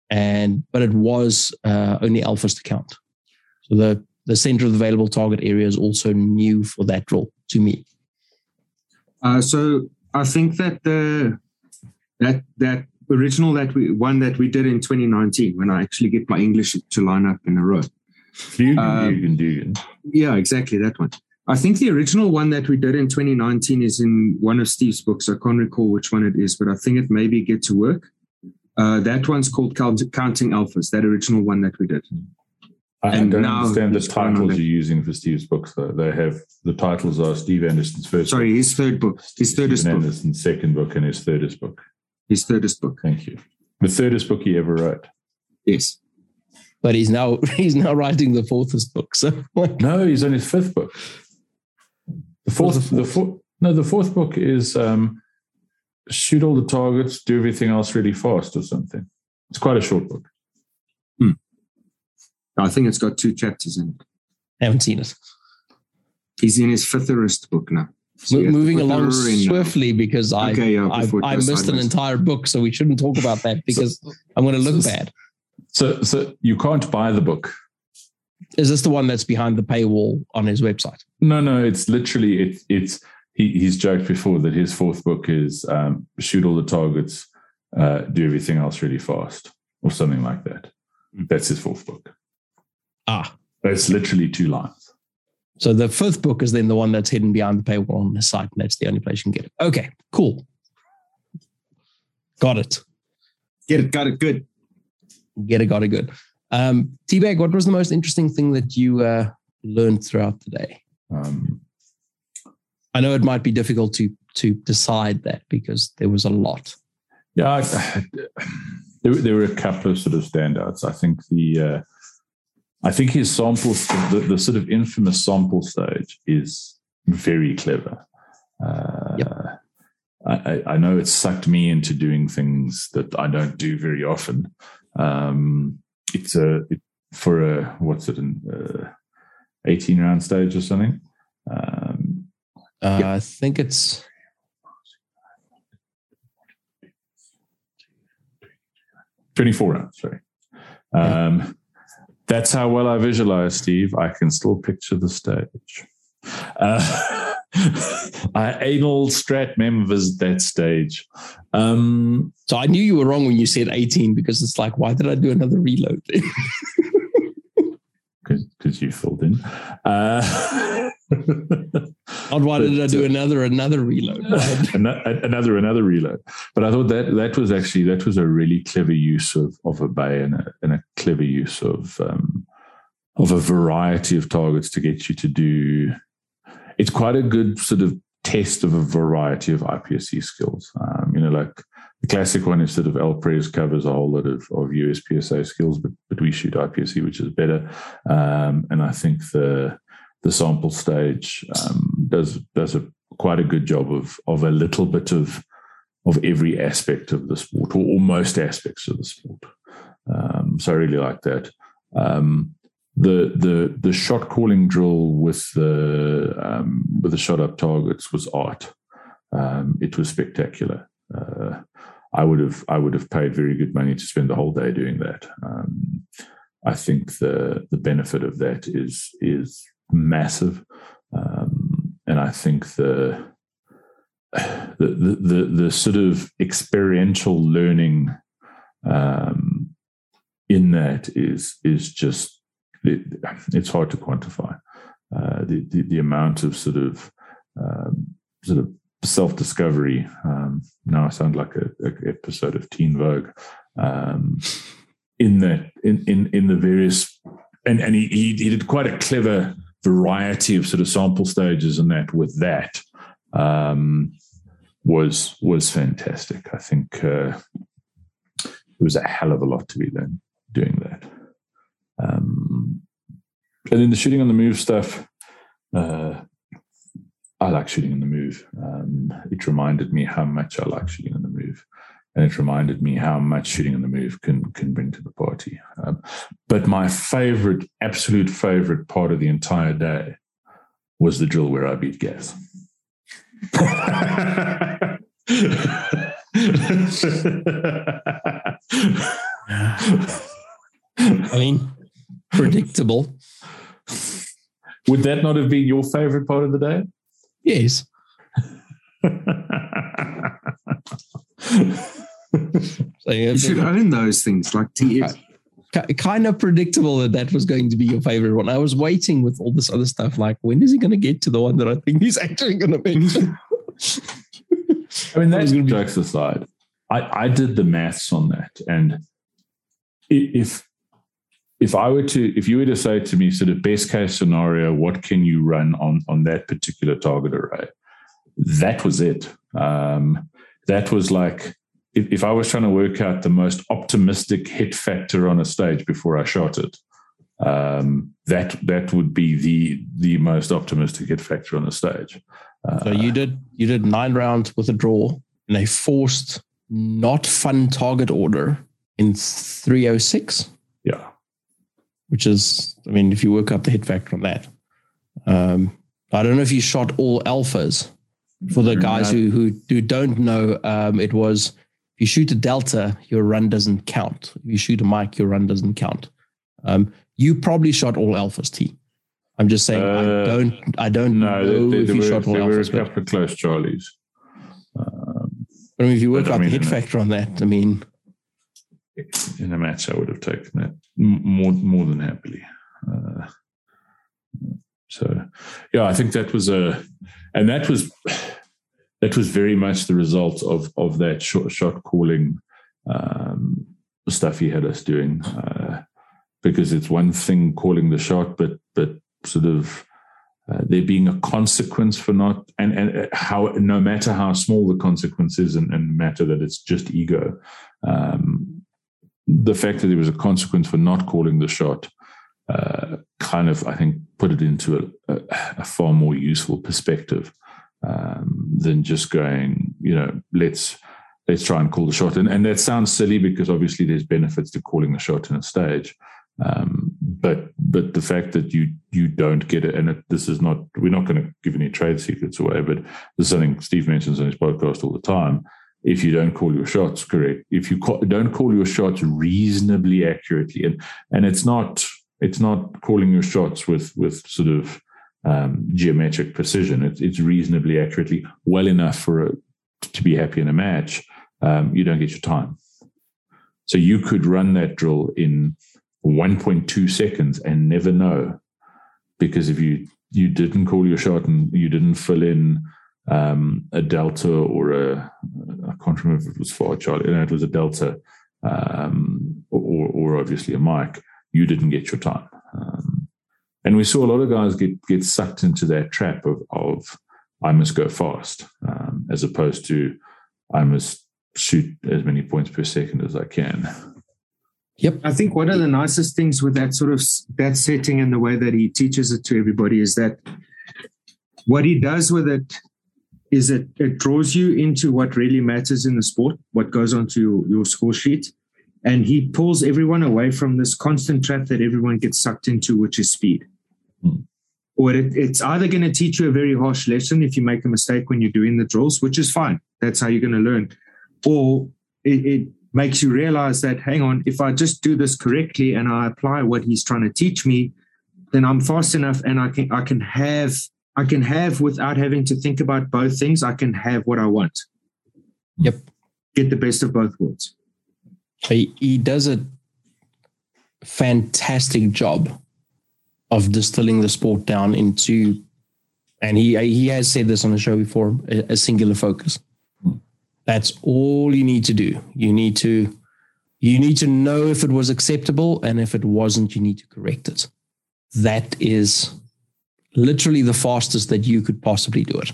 and but it was uh, only alphas to count. So the the center of the available target area is also new for that drill to me. Uh, so I think that the that that original that we one that we did in 2019 when I actually get my English to line up in a row. Dugan, Um, Dugan, Dugan. Yeah, exactly that one. I think the original one that we did in 2019 is in one of Steve's books. I can't recall which one it is, but I think it maybe Get to Work. Uh, that one's called Counting Alphas, that original one that we did. I, I and don't now understand the he's going on titles you're using for Steve's books. Though they have the titles are Steve Anderson's first, Sorry, his third book, his thirdest book, Anderson's second book, and his thirdest book. his thirdest book. Thank you. The thirdest book he ever wrote. Yes. But he's now he's now writing the fourthest book. So like, No, he's on his fifth book. The fourth, the the fourth, no, the fourth book is um, shoot all the targets, do everything else really fast, or something. It's quite a short book. I think it's got two chapters in it. I haven't seen it. He's in his fifthest book now. So Mo- you have to moving along R in now. swiftly because I Okay, yeah, I, before it I goes missed an entire book, so we shouldn't talk about that because I'm going to look so- bad. So, so you can't buy the book. Is this the one that's behind the paywall on his website? No, no, it's literally it, it's he, he's joked before that his fourth book is um, shoot all the targets, uh, do everything else really fast, or something like that. That's his fourth book. Ah, It's literally two lines. so the fifth book is then the one that's hidden behind the paywall on the site, and that's the only place you can get it. Okay, cool. Got it. Get it, got it, good. Get a got a good. Um, T-Bag, what was the most interesting thing that you uh, learned throughout the day? Um, I know it might be difficult to to decide that because there was a lot. Yeah, I, there, there were a couple of sort of standouts. I think the, uh, I think his sample, the, the sort of infamous sample stage is very clever. Uh, I, I- I know it sucked me into doing things that I don't do very often. Um, it's a it, for a what's it an uh, eighteen round stage or something. Um, Uh, I think it's 24 rounds, sorry. Um, that's how well I visualize, Steve. I can still picture the stage. Uh, I anal strat members that stage. Um, so I knew you were wrong when you said 18 because it's like, why did I do another reload? because you filled in. Uh, Not why did I do uh, another another reload? Ano- another another reload. But I thought that that was actually that was a really clever use of of a bay and a, and a clever use of um, of a variety of targets to get you to do. It's quite a good sort of test of a variety of IPSC skills. Um, you know, like the classic one is sort of El Prez covers a whole lot of, of USPSA skills, but but we shoot IPSC, which is better. Um, and I think the the sample stage um, does does a quite a good job of of a little bit of of every aspect of the sport or, or most aspects of the sport. Um, so I really like that. Um, the the the shot calling drill with the um, with the shot up targets was art. Um, it was spectacular. Uh, I would have I would have paid very good money to spend the whole day doing that. Um, I think the the benefit of that is is massive, um, and I think the the, the the the sort of experiential learning um, in that is is just it, it's hard to quantify uh, the, the the amount of sort of um, sort of self discovery. Um, now I sound like a, a episode of Teen Vogue. Um, in the in, in in the various and and he, he he did quite a clever variety of sort of sample stages and that with that um, was was fantastic. I think uh, it was a hell of a lot to be learned doing that. Um, and then the shooting on the move stuff. Uh, I like shooting on the move. Um, it reminded me how much I like shooting on the move, and it reminded me how much shooting on the move can can bring to the party. Um, but my favorite, absolute favorite part of the entire day was the drill where I beat Gaz. I mean, predictable. Would that not have been your favorite part of the day? Yes. So, You should own those things like TF. kind of predictable that that was going to be your favorite one. I was waiting with all this other stuff. Like, when is he going to get to the one that I think he's actually going to mention? I mean, That was that's gonna be- jokes aside. I, I did the maths on that, and if if I were to if you were to say to me, sort of best case scenario, what can you run on on that particular target array? That was it. Um, that was like if, if I was trying to work out the most optimistic hit factor on a stage before I shot it. Um, that that would be the the most optimistic hit factor on the stage. Uh, So you did you did nine rounds with a draw in a forced, not fun target order in 306, yeah. Which is, I mean, if you work up the hit factor on that. Um, I don't know if you shot all alphas. For the guys who who, who don't know, um, it was if you shoot a delta, your run doesn't count. If you shoot a mike, your run doesn't count. Um, you probably shot all alphas, T. I'm just saying I Uh, don't I don't No, know if you were, shot all there were a alphas. Couple of close Charlies. Um, but I mean, if you work I out the hit factor on that, I mean, in a match, I would have taken that more more than happily. Uh, so, yeah, I think that was a, and that was that was very much the result of of that shot shot calling um, stuff he had us doing. Uh, because it's one thing calling the shot, but but sort of uh, there being a consequence for not and and how no matter how small the consequence is and, and matter that it's just ego um, the fact that there was a consequence for not calling the shot uh, kind of i think put it into a, a, far more useful perspective um, than just going you know let's let's try and call the shot and, and that sounds silly because obviously there's benefits to calling the shot in a stage um, but but the fact that you you don't get it, and it, this is not we're not going to give any trade secrets away, but this is something Steve mentions on his podcast all the time. If you don't call your shots correct, if you don't call your shots reasonably accurately, and and it's not it's not calling your shots with with sort of um, geometric precision. It's it's reasonably accurately, well enough for a, to be happy in a match. Um, you don't get your time, so you could run that drill in 1.2 seconds and never know because if you you didn't call your shot and you didn't fill in um, a delta or a I can't remember if it was for Charlie. No, it was a delta um, or, or obviously a mike. You didn't get your time, um, and we saw a lot of guys get get sucked into that trap of of I must go fast um, as opposed to I must shoot as many points per second as I can. yep. I think one of the nicest things with that sort of that setting and the way that he teaches it to everybody is that what he does with it is it it draws you into what really matters in the sport, what goes onto your, your score sheet, and he pulls everyone away from this constant trap that everyone gets sucked into, which is speed. Hmm. Or it, it's either going to teach you a very harsh lesson if you make a mistake when you're doing the drills, which is fine. That's how you're going to learn. Or it, it makes you realize that, hang on, if I just do this correctly and I apply what he's trying to teach me, then I'm fast enough and I can I can have I can have without having to think about both things, I can have what I want. Yep. Get the best of both worlds. He, he does a fantastic job of distilling the sport down into, and he he has said this on the show before, a, a singular focus. That's all you need to do. You need to you need to know if it was acceptable, and if it wasn't, you need to correct it. That is literally the fastest that you could possibly do it.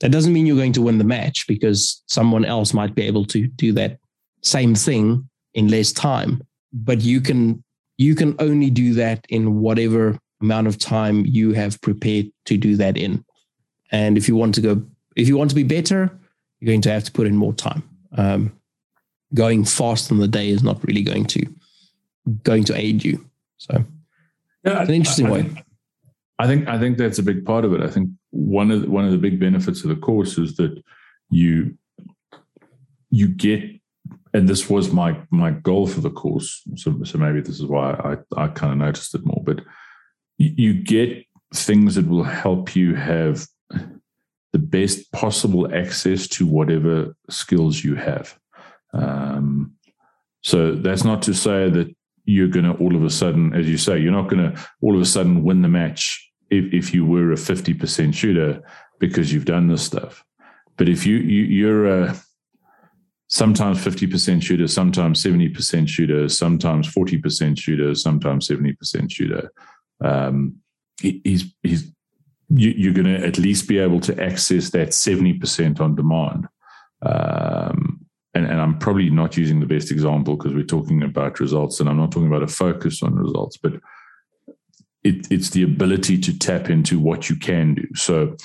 That doesn't mean you're going to win the match because someone else might be able to do that same thing in less time. But you can you can only do that in whatever amount of time you have prepared to do that in. And if you want to go if you want to be better you're going to have to put in more time. Um, going fast on the day is not really going to going to aid you. So Yeah, it's an interesting I way. think- I think I think that's a big part of it. I think one of the, one of the big benefits of the course is that you you get, and this was my my goal for the course. So so maybe this is why I I kind of noticed it more. But you, you get things that will help you have the best possible access to whatever skills you have. Um, So that's not to say that you're going to all of a sudden, as you say, you're not going to all of a sudden win the match if, if you were a 50% shooter because you've done this stuff. But if you, you you're a sometimes 50% shooter, sometimes 70% shooter, sometimes 40% shooter, sometimes 70% shooter, um, he's he's you, are going to at least be able to access that 70% on demand. Um, and, and, I'm probably not using the best example because we're talking about results and I'm not talking about a focus on results, but it, it's the ability to tap into what you can do. So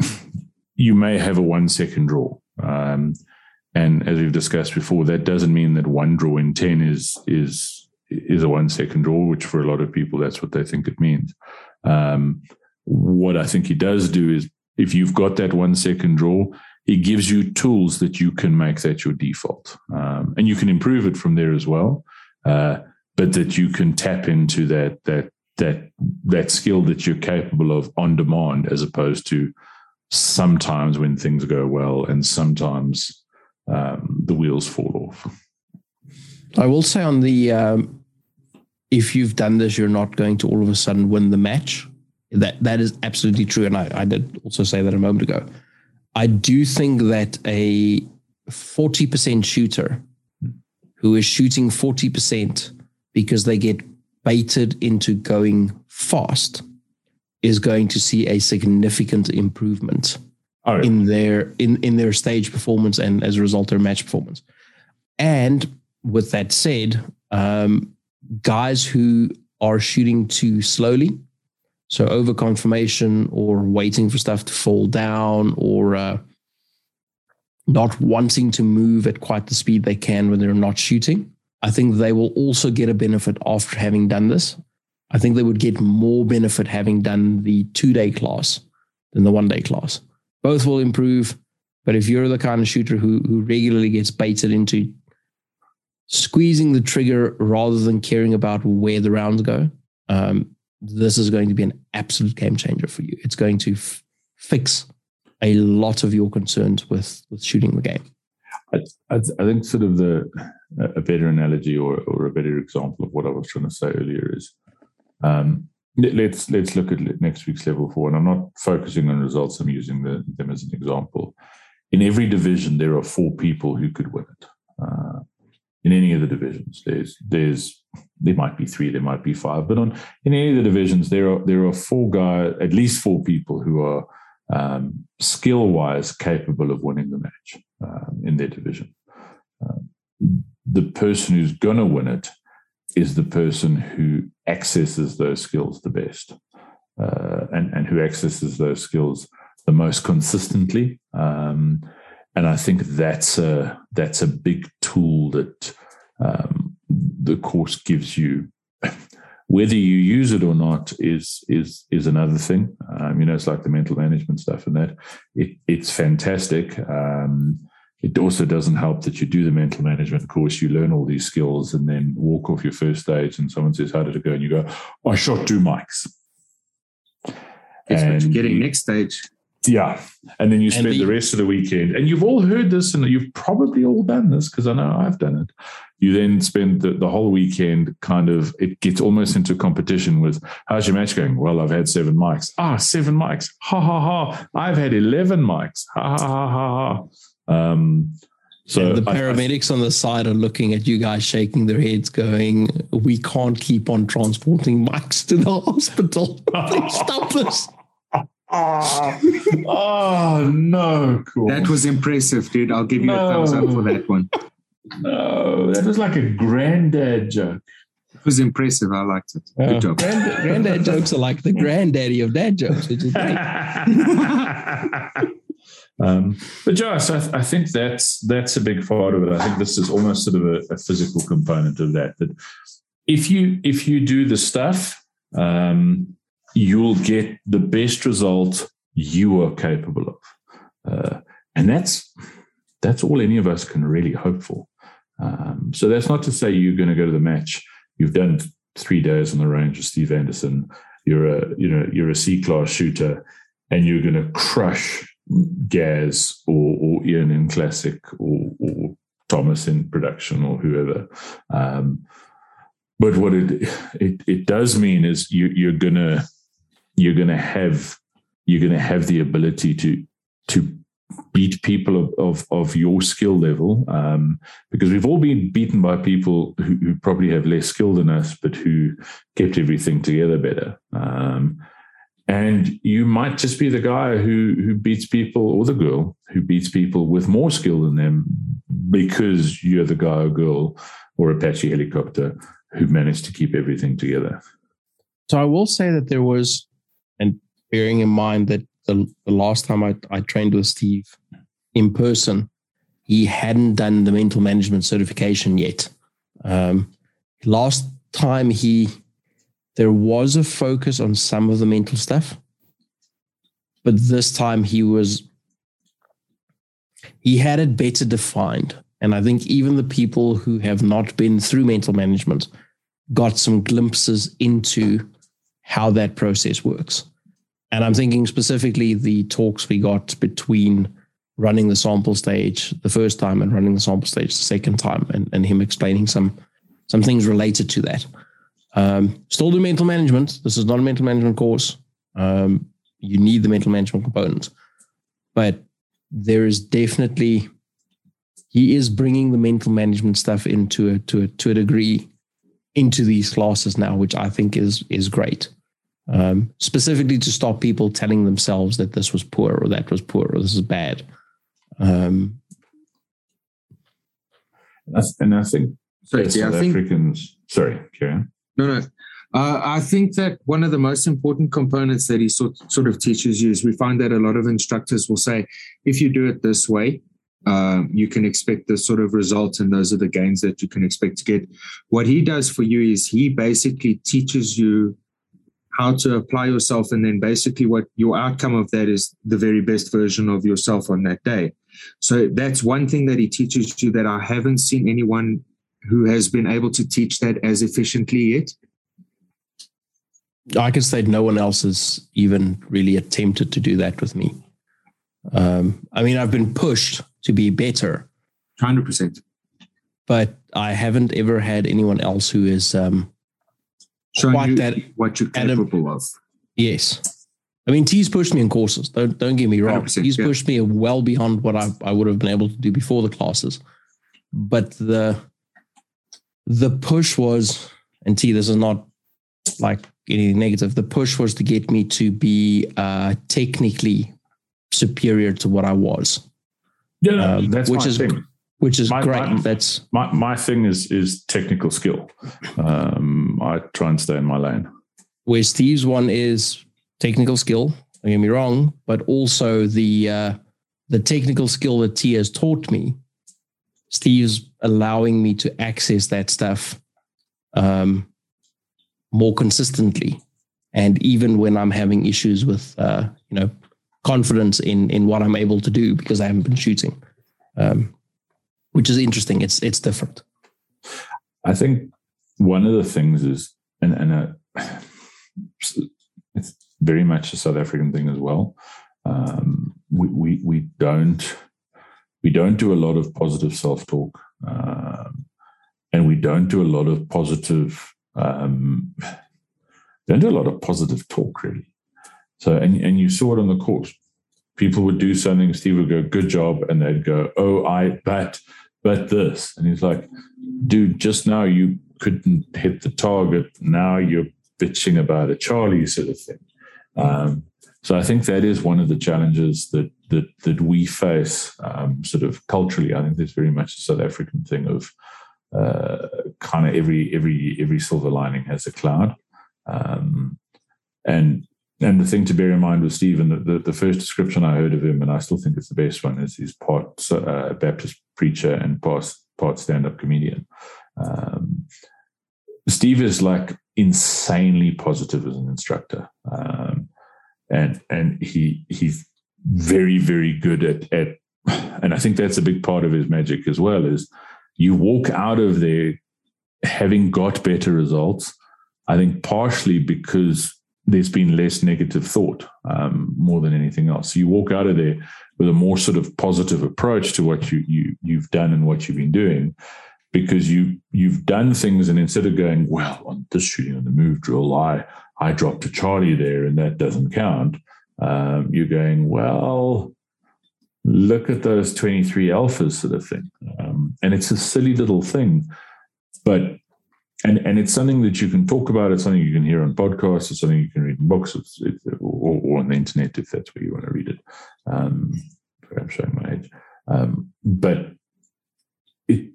you may have a one second draw. Um, and as we've discussed before, that doesn't mean that one draw in 10 is, is, is a one second draw, which for a lot of people, that's what they think it means. Um, what I think he does do is if you've got that one second draw, he gives you tools that you can make that your default. Um, and you can improve it from there as well. Uh, but that you can tap into that that that that skill that you're capable of on demand as opposed to sometimes when things go well and sometimes um, the wheels fall off. I will say on the um, if you've done this, you're not going to all of a sudden win the match. That that is absolutely true, and I, I did also say that a moment ago. I do think that a forty percent shooter who is shooting forty percent because they get baited into going fast is going to see a significant improvement oh, yeah. in their in in their stage performance and as a result their match performance. And with that said, um, guys who are shooting too slowly, so over confirmation or waiting for stuff to fall down or uh, not wanting to move at quite the speed they can when they're not shooting, I think they will also get a benefit after having done this. I think they would get more benefit having done the two day class than the one day class. Both will improve. But if you're the kind of shooter who, who regularly gets baited into squeezing the trigger rather than caring about where the rounds go, um, this is going to be an absolute game changer for you. It's going to f- fix a lot of your concerns with, with shooting the game. I, I, I think sort of the a better analogy or, or a better example of what I was trying to say earlier is um, let's let's look at next week's level four. And I'm not focusing on results. I'm using the, them as an example. In every division, there are four people who could win it. Uh, in any of the divisions, there's there's there might be three, there might be five, but on in any of the divisions, there are there are four guys, at least four people who are um, skill wise capable of winning the match um, in their division. Um, the person who's going to win it is the person who accesses those skills the best uh, and, and who accesses those skills the most consistently. Um, and I think that's a that's a big tool that um, the course gives you. Whether you use it or not is is is another thing. Um, you know, it's like the mental management stuff and that. It, it's fantastic. Um, it also doesn't help that you do the mental management course, you learn all these skills, and then walk off your first stage, and someone says, "How did it go?" And you go, "I shot two mikes." That's what you're getting next stage. Yeah. And then you spend the, the, rest of the weekend, and you've all heard this, and you've probably all done this because I know I've done it. You then spend the, the whole weekend kind of, it gets almost into competition with how's your match going? Well, I've had seven mikes. Ah, seven mikes. Ha ha ha. I've had 11 mikes. Ha ha ha ha ha. Um, so and the paramedics I, I, on the side are looking at you guys, shaking their heads, going, "We can't keep on transporting mikes to the hospital. Stop this." oh no! Cool. That was impressive, dude. I'll give you no. a thumbs up for that one. No, that was like a granddad joke. It was impressive. I liked it. Good uh, job. Granddad, granddad jokes are like the granddaddy of dad jokes, which is great. Um, but Josh, I, th- I, think that's that's a big part of it. I think this is almost sort of a, a physical component of that. That if you if you do the stuff, um, you'll get the best result you are capable of, uh, and that's that's all any of us can really hope for. Um, so that's not to say you're going to go to the match. You've done three days on the range with Steve Anderson. You're a you know you're a C class shooter, and you're going to crush Gaz or, or Ian in Classic or, or Thomas in production or whoever. Um, but what it, it it does mean is you, you're gonna you're gonna have you're gonna have the ability to to beat people of, of, of your skill level um, because we've all been beaten by people who, who, probably have less skill than us but who kept everything together better um, and you might just be the guy who who beats people or the girl who beats people with more skill than them because you're the guy or girl or apache helicopter who managed to keep everything together so i will say that there was and bearing in mind that the, the last time I, I trained with Steve in person, he hadn't done the mental management certification yet. Um, last time he, there was a focus on some of the mental stuff, but this time he was, he had it better defined. And I think even the people who have not been through mental management got some glimpses into how that process works. And I'm thinking specifically the talks we got between running the sample stage the first time and running the sample stage the second time, and, and him explaining some some things related to that. Um, still do mental management. This is not a mental management course. Um, you need the mental management component, but there is definitely he is bringing the mental management stuff into a to a to a degree into these classes now, which I think is is great um, specifically to stop people telling themselves that this was poor or that was poor or this is bad. Um, and I think sorry, yeah, South I think, Africans. Sorry, Karen. No, no. Uh, I think that one of the most important components that he sort, sort of teaches you is we find that a lot of instructors will say, if you do it this way, uh, you can expect this sort of result, and those are the gains that you can expect to get. What he does for you is he basically teaches you how to apply yourself and then basically what your outcome of that is the very best version of yourself on that day so that's one thing that he teaches you that i haven't seen anyone who has been able to teach that as efficiently yet i can say no one else has even really attempted to do that with me um, i mean i've been pushed to be better 100% but i haven't ever had anyone else who is um, showing you that, what you're capable a, of. Yes. I mean, T's pushed me in courses. Don't don't get me wrong. He's yeah. pushed me well beyond what I, I would have been able to do before the classes. But the the push was, and T, this is not like anything negative. The push was to get me to be uh, technically superior to what I was. Yeah, um, that's which is thing which is my, great. My, That's my my thing is is technical skill. Um, I try and stay in my lane. Where Steve's one is technical skill. Don't get me wrong, but also the uh, the technical skill that T has taught me. Steve's allowing me to access that stuff um, more consistently, and even when I'm having issues with uh, you know confidence in in what I'm able to do because I haven't been shooting. Um, which is interesting. It's it's different. I think one of the things is, and and uh, it's very much a South African thing as well. Um, we, we we don't we don't do a lot of positive self talk, um, and we don't do a lot of positive. Um, don't do a lot of positive talk really. So and and you saw it on the course. People would do something, Steve would go, "Good job," and they'd go, "Oh, I but." but this. And he's like, dude, just now you couldn't hit the target. Now you're bitching about a Charlie sort of thing. Um, so I think that is one of the challenges that that that we face, um, sort of culturally. I think there's very much a South African thing of uh, kind of every every every silver lining has a cloud, um, and and the thing to bear in mind with Stephen, the, the, the, first description I heard of him, and I still think it's the best one, is he's part uh, Baptist preacher and part, part stand up comedian. Um, Steve is like insanely positive as an instructor. Um, and and he he's very, very good at, at, and I think that's a big part of his magic as well, is you walk out of there having got better results. I think partially because there's been less negative thought um, more than anything else. So you walk out of there with a more sort of positive approach to what you, you you've done and what you've been doing because you you've done things and instead of going well on this shooting on the move drill i i dropped a charlie there and that doesn't count um, you're going well look at those 23 alphas sort of thing. Um, and it's a silly little thing but and and it's something that you can talk about. It's something you can hear on podcasts. It's something you can read in books. It's, or, or, on the internet if that's where you want to read it. Um, i'm showing my age. Um, but it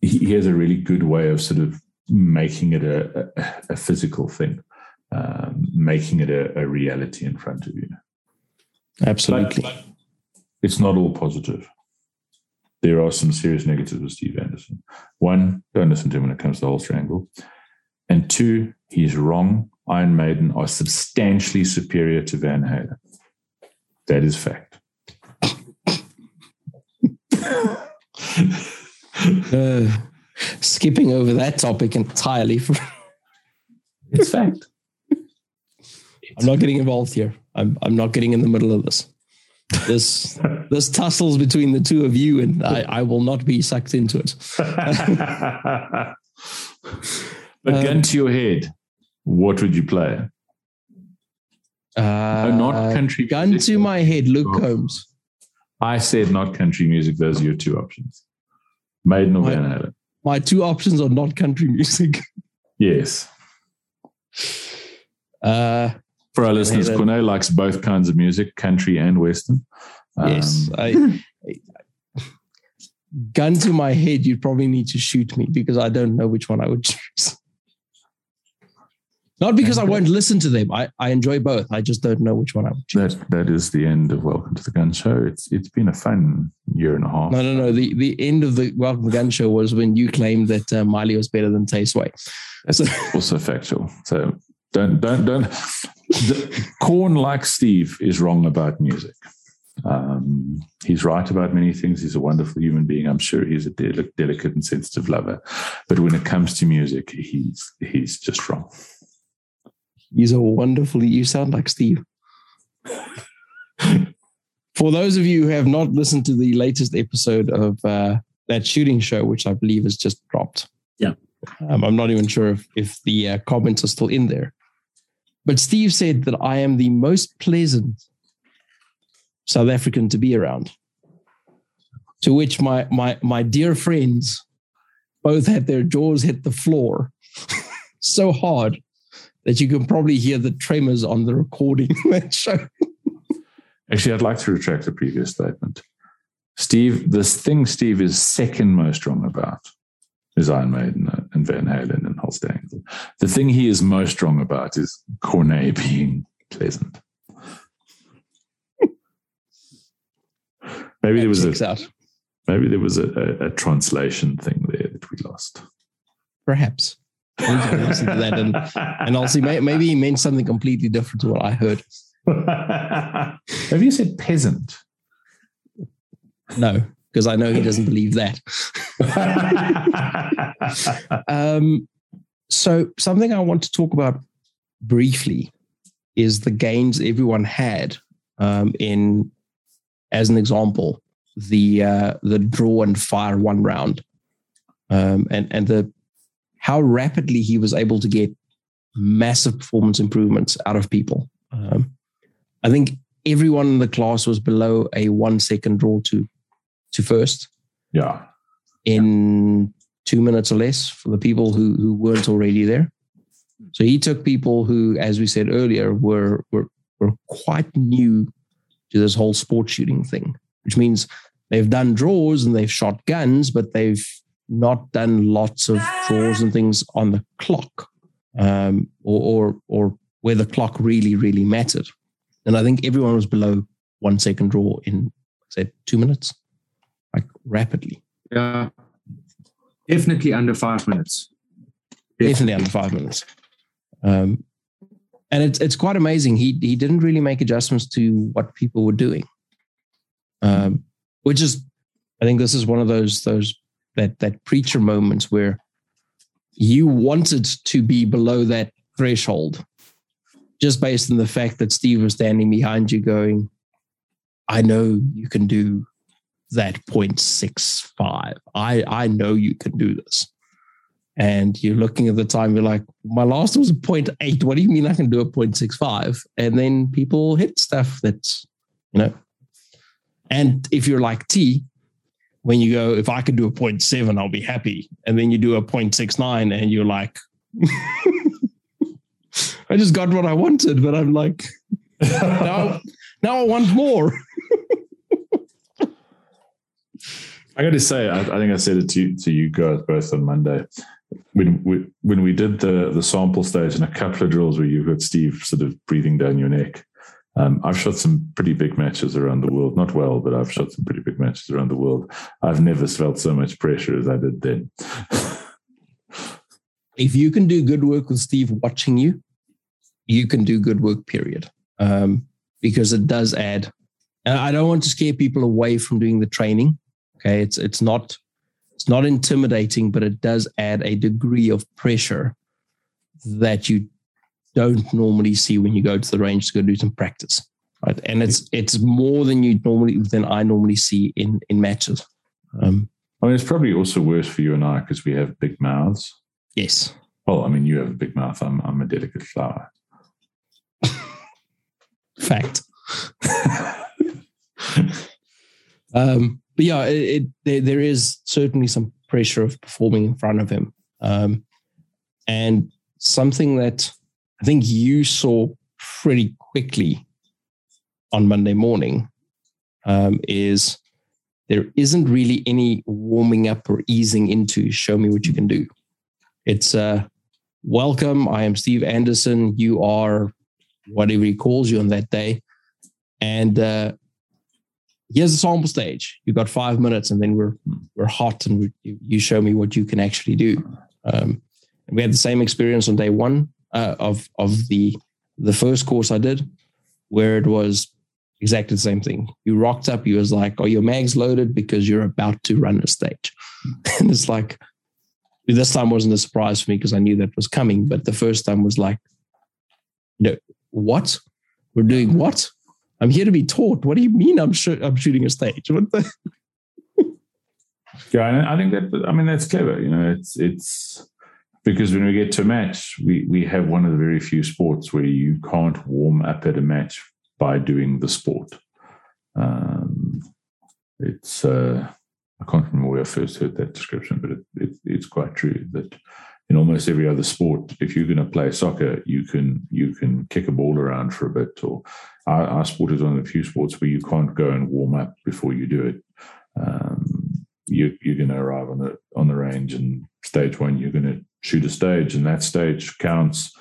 he has a really good way of sort of making it a, a, a physical thing um, making it a, a, reality in front of you absolutely but, it's not all positive there are some serious negatives with Steve Anderson. One, don't listen to him when it comes to the whole triangle. And two, he's wrong. Iron Maiden are substantially superior to Van Halen. That is fact. uh, skipping over that topic entirely. It's fact. I'm not getting involved here. I'm, I'm not getting in the middle of this. This this tussles between the two of you, and I, I will not be sucked into it. gun um, to your head, what would you play? Uh, oh, not country. Gun music. to my head, Luke oh. Combs. I said not country music. Those are your two options. Maiden or Van Halen. My two options are not country music. Yes. Uh, for our listeners, Corne likes both kinds of music, country and western. Yes, um, I, I, gun to my head, you'd probably need to shoot me because I don't know which one I would choose. Not because I won't listen to them. I, I enjoy both. I just don't know which one I would choose. That that is the end of Welcome to the Gun Show. It's it's been a fun year and a half. No, no, no. The the end of the Welcome to the Gun Show was when you claimed that uh, Miley was better than Tay Sway. That's so, also factual. So don't don't don't. The, Corne like Steve is wrong about music. Um, he's right about many things. He's a wonderful human being. I'm sure he's a del- delicate and sensitive lover, but when it comes to music, he's he's just wrong. He's a wonderful. You sound like Steve. For those of you who have not listened to the latest episode of uh, that shooting show, which I believe has just dropped, yeah, um, I'm not even sure if if the uh, comments are still in there. But Steve said that I am the most pleasant South African to be around. To which my my my dear friends both had their jaws hit the floor so hard that you can probably hear the tremors on the recording that show. Actually, I'd like to retract the previous statement. Steve, this thing Steve is second most wrong about is Iron Maiden and Van Halen and Holstein. The thing he is most wrong about is Corne being pleasant. maybe there was a out. maybe there was a, a, a, translation thing there that we lost. Perhaps. listen to that and, and I'll see. Maybe he meant something completely different to what I heard. Have you said peasant? No because I know he doesn't believe that. um, so, something I want to talk about briefly is the gains everyone had um, in, as an example, the uh, the draw and fire one round, um, and and the how rapidly he was able to get massive performance improvements out of people. Um, I think everyone in the class was below a one second draw to to first. Yeah. In yeah. two minutes or less for the people who who weren't already there. So he took people who, as we said earlier, were were were quite new to this whole sport shooting thing, which means they've done draws and they've shot guns, but they've not done lots of draws and things on the clock, um, or, or or where the clock really really mattered. And I think everyone was below one second draw in say two minutes like rapidly. Yeah. Definitely under five minutes. Definitely, Definitely under five minutes. Um, and it's it's quite amazing. He he didn't really make adjustments to what people were doing, um, which is, I think this is one of those those that that preacher moments where you wanted to be below that threshold, just based on the fact that Steve was standing behind you, going, I know you can do that 0.65. I, I know you can do this. And you're looking at the time, you're like, my last was a 0.8. What do you mean I can do a 0.65? And then people hit stuff that's, you know, and if you're like T, when you go, if I could do a 0.7, I'll be happy. And then you do a 0.69 and you're like, I just got what I wanted, but I'm like, now, now I want more. I got to say, I, I, think I said it to, to you guys both on Monday. When we, when we did the, the sample stage and a couple of drills where you've got Steve sort of breathing down your neck, um, I've shot some pretty big matches around the world. Not well, but I've shot some pretty big matches around the world. I've never felt so much pressure as I did then. if you can do good work with Steve watching you, you can do good work, period. Um, because it does add. And I don't want to scare people away from doing the training. Okay. It's it's not it's not intimidating, but it does add a degree of pressure that you don't normally see when you go to the range to go do some practice. Right. And it's it's more than you normally than I normally see in in matches. Um, I mean, it's probably also worse for you and I because we have big mouths. Yes. Well, I mean, you have a big mouth. I'm I'm a delicate flower. Fact. um, but yeah, it, it there, there is certainly some pressure of performing in front of him, um, and something that I think you saw pretty quickly on Monday morning um, is there isn't really any warming up or easing into show me what you can do. It's uh, welcome. I am Steve Anderson. You are whatever he calls you on that day. And uh, here's the sample stage. You got five minutes, and then we're we're hot, and we, you show me what you can actually do. Um, and we had the same experience on day one uh, of of the the first course I did, where it was exactly the same thing. You rocked up. You was like, "Are your mags loaded?" Because you're about to run a stage, and it's like this time wasn't a surprise for me because I knew that was coming. But the first time was like, "No, what? We're doing what? I'm here to be taught. What do you mean? I'm sh- I'm shooting a stage? What the?" yeah, I think that. I mean, that's clever. You know, it's it's because when we get to a match, we, we have one of the very few sports where you can't warm up at a match by doing the sport. Um, it's uh, I can't remember where I first heard that description, but it, it, it's quite true that in almost every other sport, if you're going to play soccer, you can you can kick a ball around for a bit. Or our, our sport is one of the few sports where you can't go and warm up before you do it. Um, you, you're going to arrive on the on the range and stage one, you're going to shoot a stage, and that stage counts,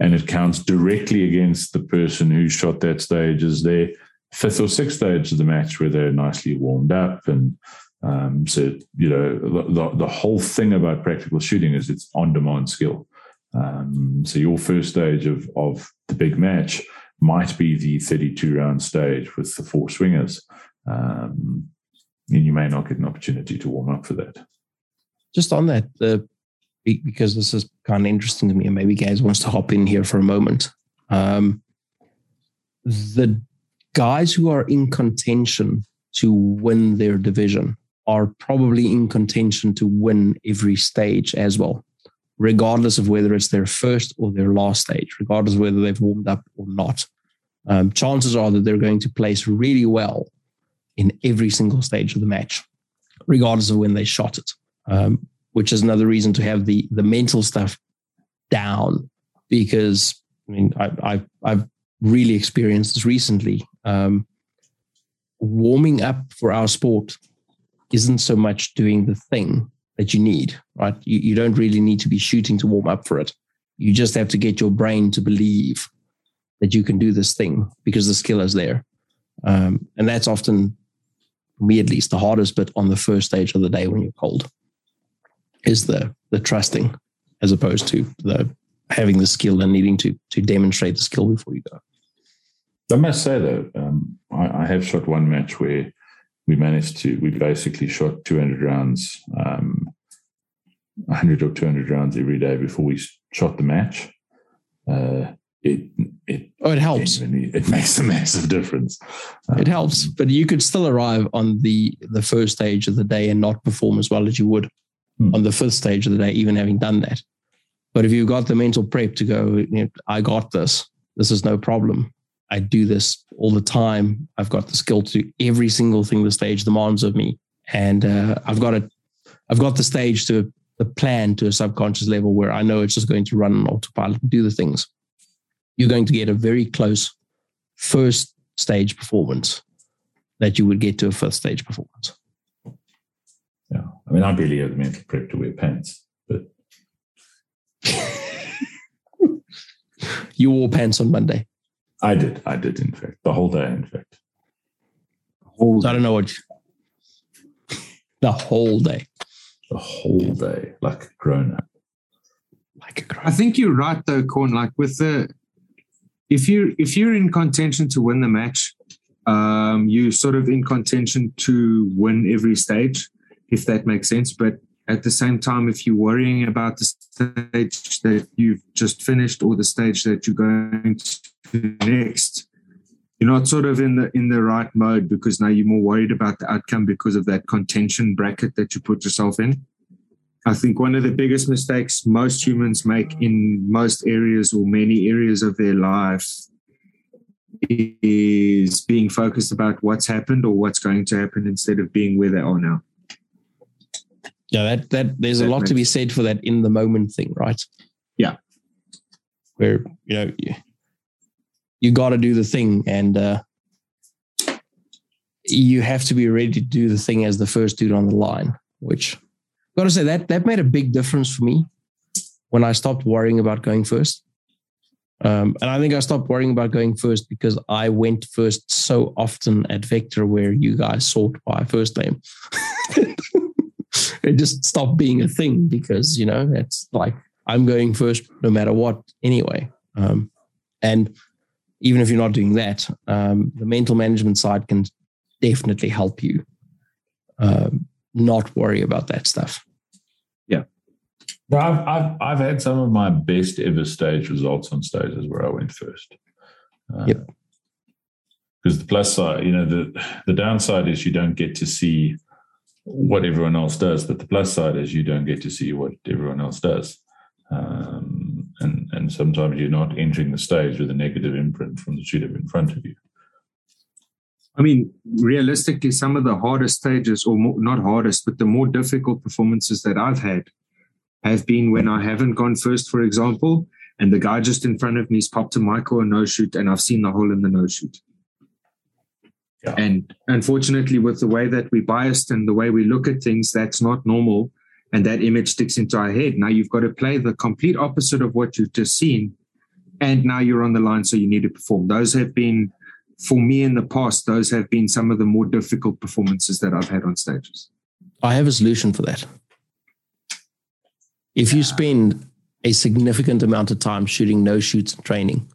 and it counts directly against the person who shot that stage as their fifth or sixth stage of the match, where they're nicely warmed up. And um, so, you know, the, the whole thing about practical shooting is it's on demand skill. Um, so your first stage of of the big match might be the 32 round stage with the four swingers. Um, and you may not get an opportunity to warm up for that. Just on that, the because this is kind of interesting to me, and maybe guys wants to hop in here for a moment. Um, the guys who are in contention to win their division are probably in contention to win every stage as well, regardless of whether it's their first or their last stage, regardless of whether they've warmed up or not. Um, chances are that they're going to place really well in every single stage of the match, regardless of when they shot it. Um, which is another reason to have the the mental stuff down because I mean I, I I've really experienced this recently. Um, warming up for our sport isn't so much doing the thing that you need, right? You, you don't really need to be shooting to warm up for it. You just have to get your brain to believe that you can do this thing because the skill is there. Um, and that's often, for me at least, the hardest bit on the first stage of the day when you're cold is the the trusting as opposed to the having the skill and needing to to demonstrate the skill before you go. I must say though, um, I, I, have shot one match where we managed to we basically shot 200 rounds, um, 100 or 200 rounds every day before we shot the match. Uh, it it oh, it helps. It makes a massive difference. Um, it helps, but you could still arrive on the the first stage of the day and not perform as well as you would hmm. on the fifth stage of the day, even having done that. But if you've got the mental prep to go, you know, I got this. This is no problem. I do this all the time. I've got the skill to do every single thing the stage demands of me, and uh, I've got it. I've got the stage to the plan to a subconscious level where I know it's just going to run on autopilot and do the things you're going to get a very close first stage performance that you would get to a first stage performance. Yeah. I mean, I barely have the mental prep to wear pants, but. you wore pants on Monday. I did. I did, in fact. The whole day, in fact. Whole I don't know what. the whole day. The whole day, like a grown up. Like a grown I think you're right, though, Corne. Like with the if you if you're in contention to win the match, um, you're sort of in contention to win every stage, if that makes sense. But at the same time, if you're worrying about the stage that you've just finished or the stage that you're going to next, you're not sort of in the in the right mode because now you're more worried about the outcome because of that contention bracket that you put yourself in. I think one of the biggest mistakes most humans make in most areas or many areas of their life is being focused about what's happened or what's going to happen instead of being where they are now. Yeah, that that there's that a lot to be said for that in the moment thing, right? Yeah. Where you know you, got to do the thing and uh you have to be ready to do the thing as the first dude on the line, which got to say that that made a big difference for me when I stopped worrying about going first. Um, and I think I stopped worrying about going first because I went first so often at Vector where you guys sort by first name. it just stopped being a thing because, you know, it's like I'm going first no matter what anyway. Um, and even if you're not doing that, um, the mental management side can definitely help you um, not worry about that stuff. No, I've, I've, I've had some of my best ever stage results on stages where I went first. Uh, yep. Because the plus side, you know, the the downside is you don't get to see what everyone else does, but the plus side is you don't get to see what everyone else does. Um, and and sometimes you're not entering the stage with a negative imprint from the shooter in front of you. I mean, realistically, some of the hardest stages, or more, not hardest, but the more difficult performances that I've had have been when I haven't gone first, for example, and the guy just in front of me has popped a Michael a no shoot, and I've seen the hole in the no shoot. Yeah. And unfortunately, with the way that we biased and the way we look at things, that's not normal. And that image sticks into our head. Now you've got to play the complete opposite of what you've just seen. And now you're on the line, so you need to perform. Those have been, for me in the past, those have been some of the more difficult performances that I've had on stages. I have a solution for that. If you spend a significant amount of time shooting no shoots and training,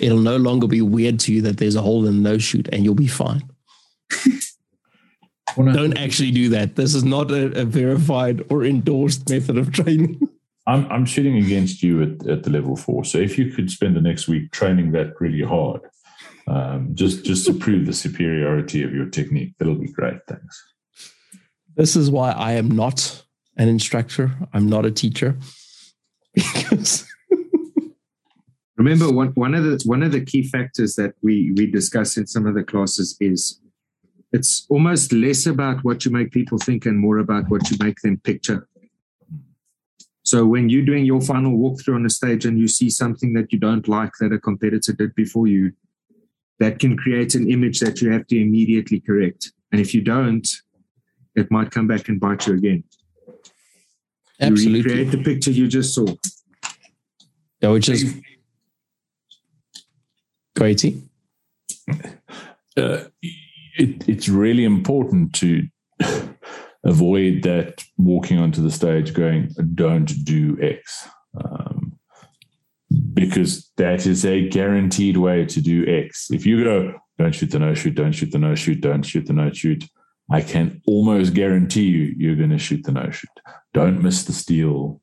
it'll no longer be weird to you that there's a hole in the no shoot and you'll be fine. Don't actually do that. This is not a, a, verified or endorsed method of training. I'm, I'm shooting against you at, at the level four. So if you could spend the next week training that really hard, um, just just to prove the superiority of your technique, that'll be great. Thanks. This is why I am not an instructor. I'm not a teacher. Remember, one, one of the one of the key factors that we we discuss in some of the classes is it's almost less about what you make people think and more about what you make them picture. So when you're doing your final walkthrough on a stage and you see something that you don't like that a competitor did before you, that can create an image that you have to immediately correct. And if you don't, it might come back and bite you again. Absolutely. You recreate the picture you just saw. Yeah, which is great. Uh, it, it's really important to avoid that walking onto the stage going, don't do X. Um, because that is a guaranteed way to do X. If you go, don't shoot the no shoot, don't shoot the no shoot, don't shoot the no shoot, I can almost guarantee you you're going to shoot the no shoot. Don't miss the steal.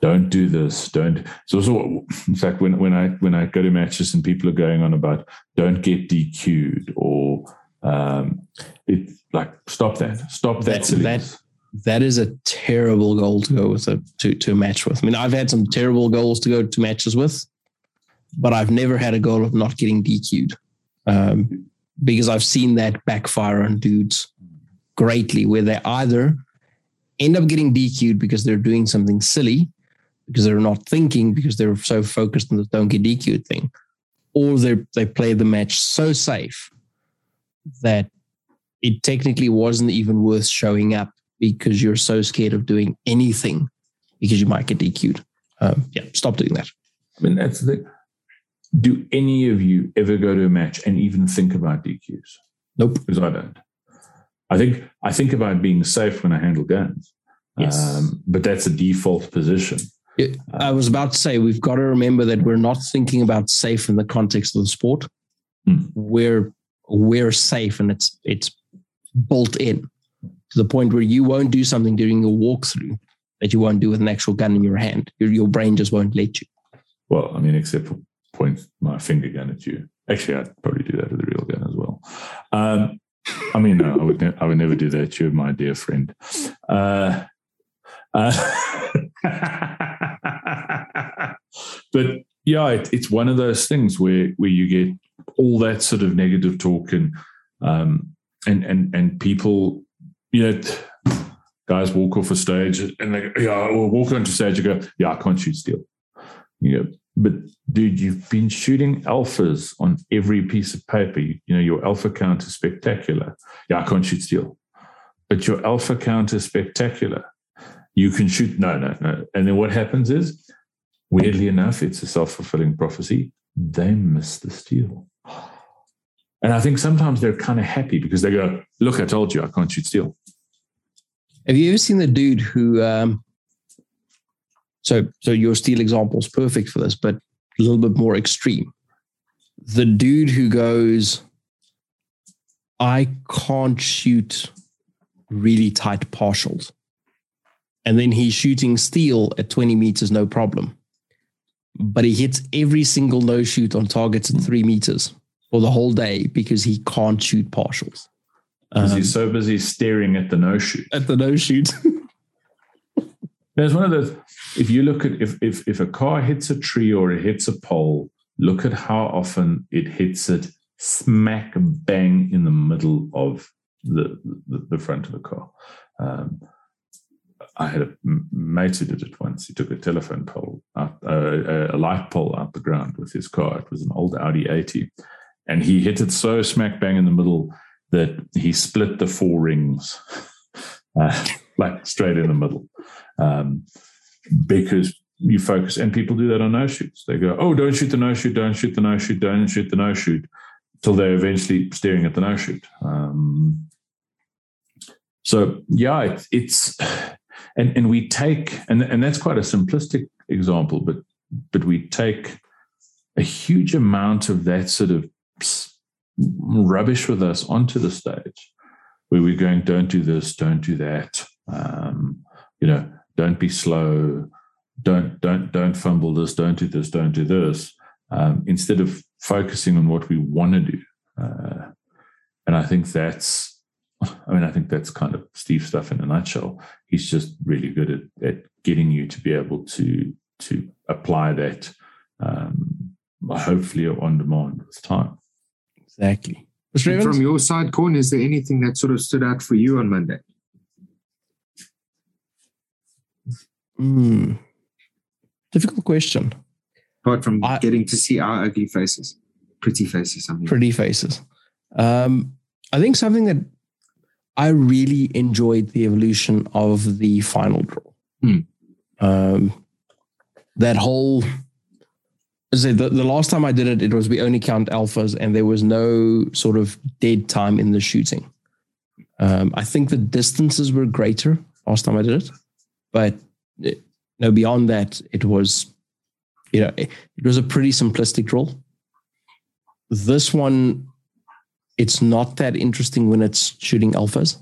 don't do this, don't. So, so in fact, when when I when I go to matches and people are going on about don't get DQ'd or um, it like stop that, stop that. That, that, that is a terrible goal to go with a to to match with. I mean, I've had some terrible goals to go to matches with, but I've never had a goal of not getting DQ'd um, because I've seen that backfire on dudes greatly, where they either end up getting DQ'd because they're doing something silly, because they're not thinking, because they're so focused on the don't get DQ'd thing, or they they play the match so safe that it technically wasn't even worth showing up because you're so scared of doing anything because you might get DQ'd. Um, yeah, stop doing that. I mean, that's the. Do any of you ever go to a match and even think about DQs? Nope. Because I don't. I think I think about being safe when I handle guns. Yes. Um, but that's a default position. I was about to say we've got to remember that we're not thinking about safe in the context of the sport. Mm. We're we're safe and it's it's built in to the point where you won't do something during your walkthrough that you won't do with an actual gun in your hand. Your, your brain just won't let you. Well, I mean, except for point my finger gun at you. Actually, I'd probably do that with a real gun as well. Um, I mean, no, I would, ne- I would never do that. You're my dear friend. Uh, uh, but yeah, it, it's one of those things where where you get all that sort of negative talk and um, and and and people, you know, guys walk off a stage and they go, yeah, or walk onto stage and go, yeah, I can't shoot steel. You know, but dude, you've been shooting alphas on every piece of paper. You, you know, your alpha count is spectacular. Yeah, I can't shoot steel. But your alpha count is spectacular. You can shoot. No, no, no. And then what happens is, weirdly enough, it's a self fulfilling prophecy. They miss the steel. And I think sometimes they're kind of happy because they go, Look, I told you I can't shoot steel. Have you ever seen the dude who um, so, so your steel example is perfect for this, but a little bit more extreme. The dude who goes, I can't shoot really tight partials. And then he's shooting steel at 20 meters, no problem. But he hits every single no shoot on targets at three meters for the whole day because he can't shoot partials. Because um, he's so busy staring at the no shoot. At the no shoot. There's one of those. If you look at if if if a car hits a tree or it hits a pole, look at how often it hits it smack bang in the middle of the the, the front of the car. Um, I had a mate who did it once. He took a telephone pole, a light pole out the ground with his car. It was an old Audi 80. And he hit it so smack bang in the middle that he split the four rings, uh, like straight in the middle um, because you focus, and people do that on no shoots. They go, "Oh, don't shoot the no shoot, don't shoot the no shoot, don't shoot the no shoot," till they're eventually staring at the no shoot. Um, so yeah, it, it's and and we take and and that's quite a simplistic example, but but we take a huge amount of that sort of rubbish with us onto the stage, where we're going, "Don't do this, don't do that." Um, you know, don't be slow don't don't don't fumble this don't do this don't do this um, instead of focusing on what we want to do uh, and i think that's i mean i think that's kind of steve stuff in a nutshell he's just really good at, at getting you to be able to to apply that um, hopefully on demand with time exactly from your side Corne is there anything that sort of stood out for you on monday Hmm. Difficult question. Apart from I, getting to see our ugly faces, pretty faces, I mean. Pretty faces. Um, I think something that I really enjoyed the evolution of the final draw. Hmm. Um, that whole the, the last time I did it, it was we only count alphas and there was no sort of dead time in the shooting. Um, I think the distances were greater last time I did it, but you know, beyond that, it was, you know, it, it was a pretty simplistic role. This one, it's not that interesting when it's shooting alphas.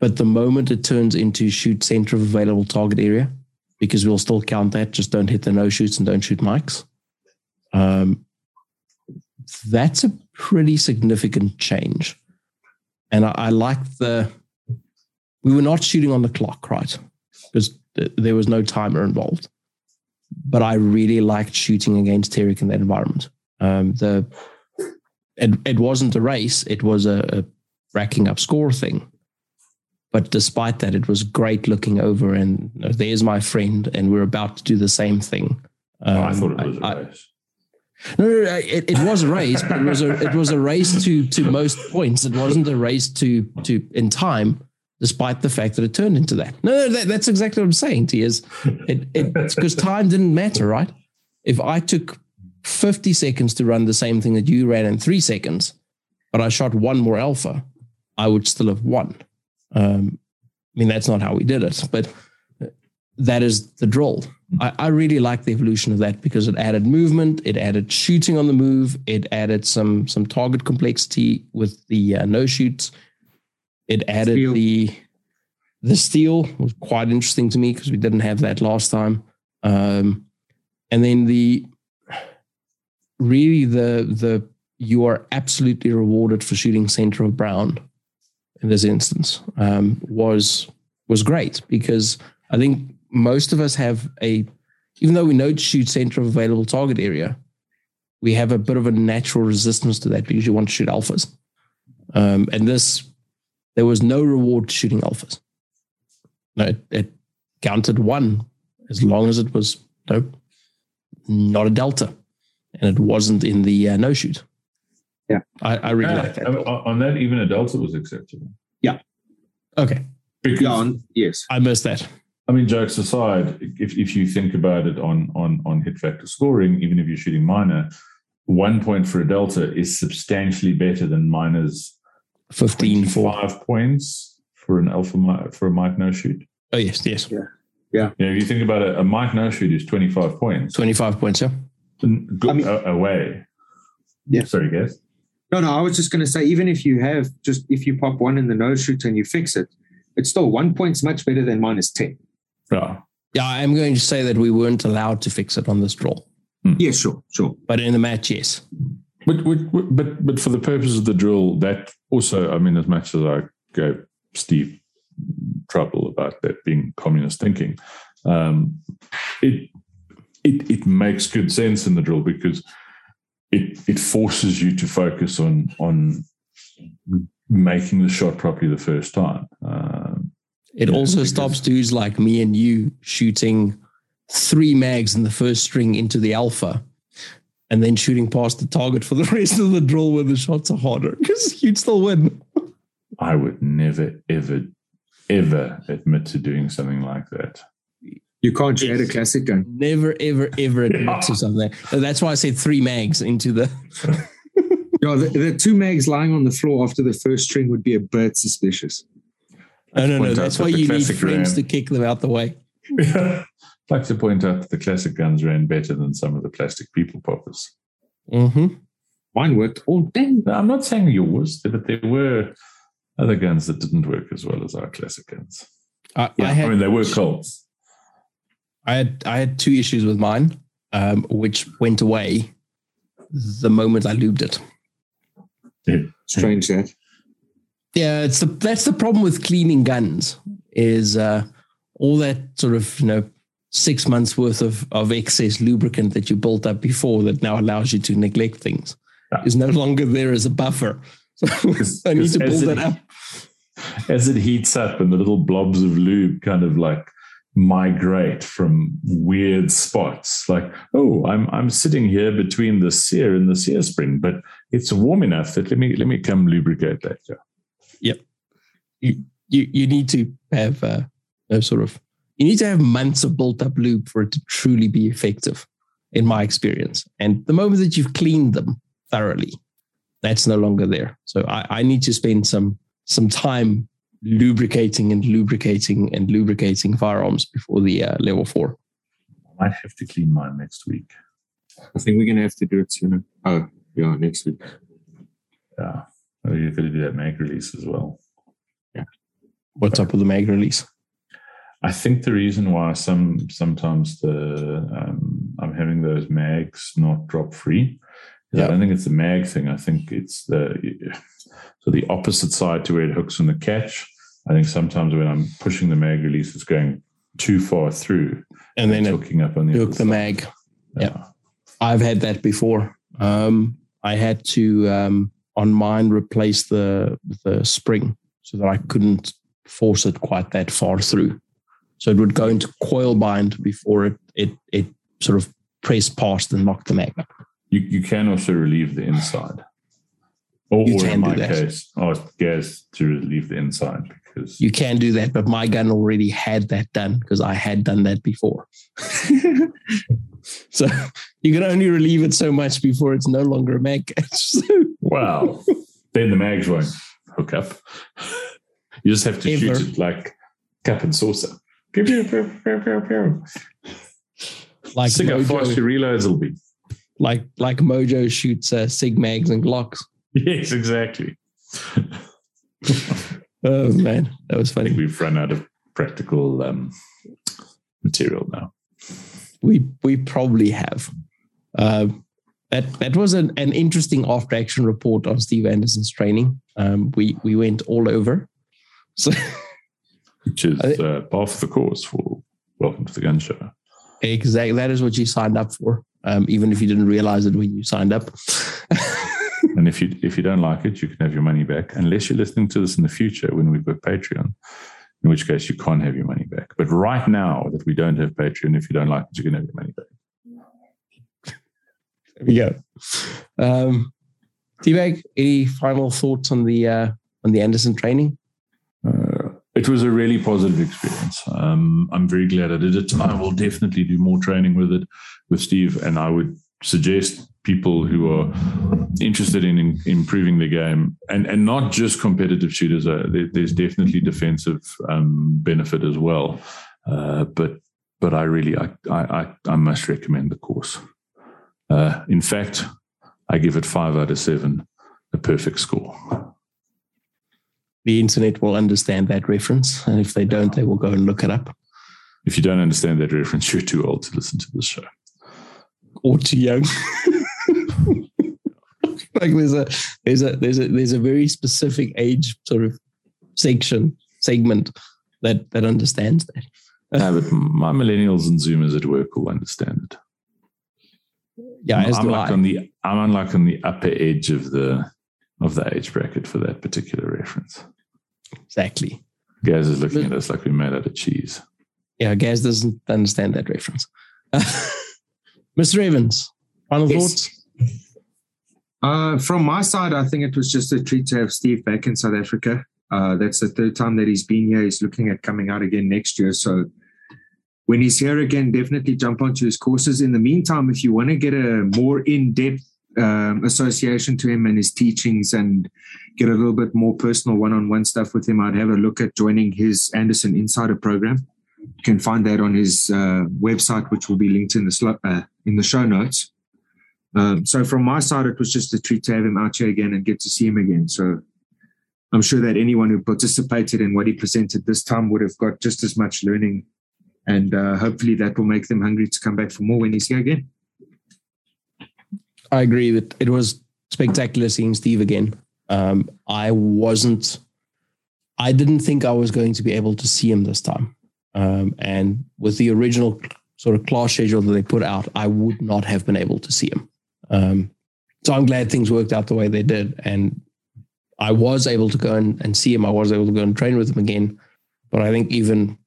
But the moment it turns into shoot center of available target area, because we'll still count that. Just don't hit the no shoots and don't shoot mikes. Um, that's a pretty significant change. And I, I like the, we were not shooting on the clock, right? Because th- there was no timer involved. But I really liked shooting against Tarek in that environment. Um, the it, it wasn't a race, it was a, a racking up score thing. But despite that, it was great looking over and you know, there's my friend, and we're about to do the same thing. Oh, I Um, thought it was a I- race. no, no, no it, it was a race, but it was a it was a race to to most points. It wasn't a race to to in time, despite the fact that it turned into that. No, no, that, that's exactly what I'm saying to you. Is it because time didn't matter, right? If I took 50 seconds to run the same thing that you ran in three seconds, but I shot one more alpha, I would still have won. Um, I mean, that's not how we did it, but that is the drill. I, I really like the evolution of that because it added movement, it added shooting on the move, it added some some target complexity with the uh, no shoots. It added Steel. the the steel was quite interesting to me because we didn't have that last time. Um, and then the really the the you are absolutely rewarded for shooting center of brown in this instance um, was was great because I think most of us have a even though we know to shoot center of available target area, we have a bit of a natural resistance to that because you want to shoot alphas. Um, and this, there was no reward to shooting alphas. No, it, it counted one as long as it was no, not a delta, and it wasn't in the uh, no shoot. Yeah. I, I really Yeah, like that. on on that, even a delta was acceptable. Yeah. Okay, Because Yeah, on, yes. I missed that. I mean, jokes aside, if, if you think about it on, on, on hit factor scoring, even if you're shooting minor, one point for a delta is substantially better than minus 15 for. five points for an alpha for a mike no shoot. Oh, yes, yes. You know, if you think about it, a mike no shoot is 25 points 25 points, yeah. Go, I mean- a- away. Yeah. Sorry, guys. No, no, I was just going to say, even if you have just if you pop one in the no shoot and you fix it, it's still one point's much better than minus 10. Yeah. Yeah, I'm going to say that we weren't allowed to fix it on this draw. Yeah, sure, sure. But in the match, yes. But, but but but for the purpose of the drill, that also, I mean, as much as I gave Steve trouble about that being communist thinking, um, it it it makes good sense in the drill because it it forces you to focus on on making the shot properly the first time. Um, It also stops dudes like me and you shooting three mags in the first string into the alpha and then shooting past the target for the rest of the drill where the shots are harder because you'd still win. I would never ever ever admit to doing something like that. You can't share a classic gun. Never, ever, ever admit to something. That's why I said three mags into the. Yeah, the, the two mags lying on the floor after the first string would be a bit suspicious. No, no, no. point That's why you need classic friends ran- to kick them out the way. I'd like to point out that the classic guns ran better than some of the plastic people poppers. Mm-hmm. Mine worked all day. Now, I'm not saying yours, but there were other guns that didn't work as well as our classic guns. I, Yeah, I I, mean, they were Colts. I had I had two issues with mine, um, which went away the moment I lubed it. Strange that. Yeah, it's the that's the problem with cleaning guns is uh, all that sort of you know six months worth of of excess lubricant that you built up before that now allows you to neglect things Yeah. is no longer there as a buffer. So I need to as build it- that up. As it heats up and the little blobs of lube kind of like migrate from weird spots, like, oh, I'm I'm sitting here between the sear and the sear spring, but it's warm enough that let me let me come lubricate later. you you you need to have uh, no sort of you need to have months of built up lube for it to truly be effective in my experience. And the moment that you've cleaned them thoroughly that's no longer there. So i, I need to spend some some time lubricating and lubricating and lubricating firearms before the uh, level four I might have to clean mine next week. I think we're going to have to do it sooner. Oh, yeah, next week. Yeah. Oh, you're going to do that mag release as well. Yeah. What's up with the mag release I think the reason why some sometimes the um, I'm having those mags not drop free. Yeah. I don't think it's the mag thing. I think it's the so the opposite side to where it hooks on the catch. I think sometimes when I'm pushing the mag release, it's going too far through, and then hooking up on the hook the mag. Yeah. yeah. I've had that before. Um, I had to um, on mine replace the the spring so that I couldn't force it quite that far through. So it would go into coil bind before it it it sort of pressed past and knocked the mag up. You you can also relieve the inside. Or, or in my case, I was gas to relieve the inside because you can do that, but my gun already had that done because I had done that before. so you can only relieve it so much before it's no longer a mag wow. Then the mags won't hook up. You just have to Ever. shoot it like cup and saucer. Pew, pew, pew, pew, pew, pew. Like See how fast your reloads will be. Like like Mojo shoots uh, Sig mags and Glocks. Yes, exactly. oh man, that was funny. We've run out of practical um, material now. We we probably have. Uh, that that was an, an interesting after action report on Steve Anderson's training. Um, we we went all over. So, which is uh, part of the course for Welcome to the Gun Show. Exactly, that is what you signed up for, um, even if you didn't realize it when you signed up. and if you if you don't like it, you can have your money back, unless you're listening to this in the future when we've got Patreon. In which case, you can't have your money back. But right now that we don't have Patreon, if you don't like it, you can have your money back. There we go. Um, T-Bag, any final thoughts on the uh, on the Anderson training? Uh, it was a really positive experience. Um, I'm very glad I did it. I will definitely do more training with it with Steve, and I would suggest people who are interested in, in improving the game and and not just competitive shooters. Uh, there, there's definitely defensive um, benefit as well, uh, but but I really I, I I must recommend the course. Uh, in fact, I give it five out of seven, a perfect score. The internet will understand that reference. And if they don't, they will go and look it up. If you don't understand that reference, you're too old to listen to this show. Or too young. like there's a there's a there's a there's a very specific age sort of section segment that that understands that. yeah, but my millennials and Zoomers at work will understand it yeah, I'm, I'm like I. on the I'm on like on the upper edge of the of the age bracket for that particular reference. Exactly. Gaz is looking but, at us like we made out of cheese. Yeah, Gaz doesn't understand that reference. Mr. Evans, final yes. thoughts? Uh, from my side, I think it was just a treat to have Steve back in South Africa. Uh, that's the third time that he's been here. He's looking at coming out again next year. So when he's here again, definitely jump onto his courses. In the meantime, if you want to get a more in depth um, association to him and his teachings and get a little bit more personal one on one stuff with him, I'd have a look at joining his Anderson Insider program. You can find that on his uh, website, which will be linked in the sl- uh, in the show notes. Um, so from my side, it was just a treat to have him out here again and get to see him again. So I'm sure that anyone who participated in what he presented this time would have got just as much learning and uh, hopefully that will make them hungry to come back for more when he's here again. I agree that it was spectacular seeing Steve again. Um, I wasn't, I didn't think I was going to be able to see him this time. Um, and with the original sort of class schedule that they put out, I would not have been able to see him. Um, so I'm glad things worked out the way they did. And I was able to go and, and see him. I was able to go and train with him again. But I think even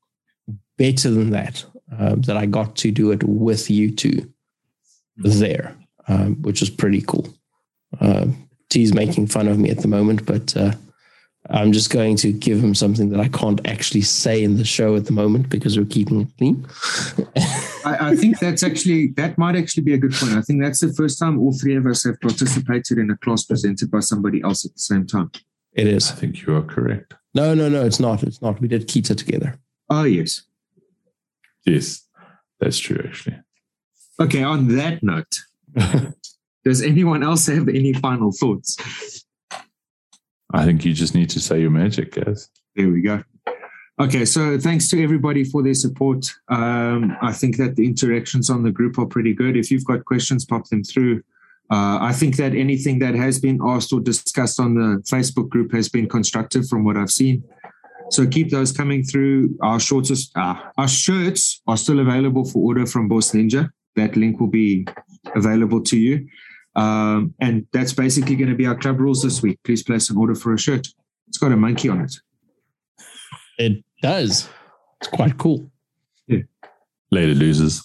better than that, uh, that I got to do it with you two there, um, which is pretty cool. Uh, T's making fun of me at the moment, but uh, I'm just going to give him something that I can't actually say in the show at the moment because we're keeping it clean. I, I, think that's actually that might actually be a good point. I think that's the first time all three of us have participated in a class presented by somebody else at the same time. It is. I think you are correct. No, no, no, it's not. It's not. We did Kita together. Oh yes. Yes, that's true, actually. Okay, on that note, does anyone else have any final thoughts? I think you just need to say your magic, guys. There we go. Okay, so thanks to everybody for their support. Um, I think that the interactions on the group are pretty good. If you've got questions, pop them through. Uh, I think that anything that has been asked or discussed on the Facebook group has been constructive from what I've seen. So keep those coming through. Our shortest, uh, our shirts are still available for order from Boss Ninja. That link will be available to you. Um, and that's basically going to be our club rules this week. Please place an order for a shirt. It's got a monkey on it. It does. It's quite cool. Hmm. Later, losers.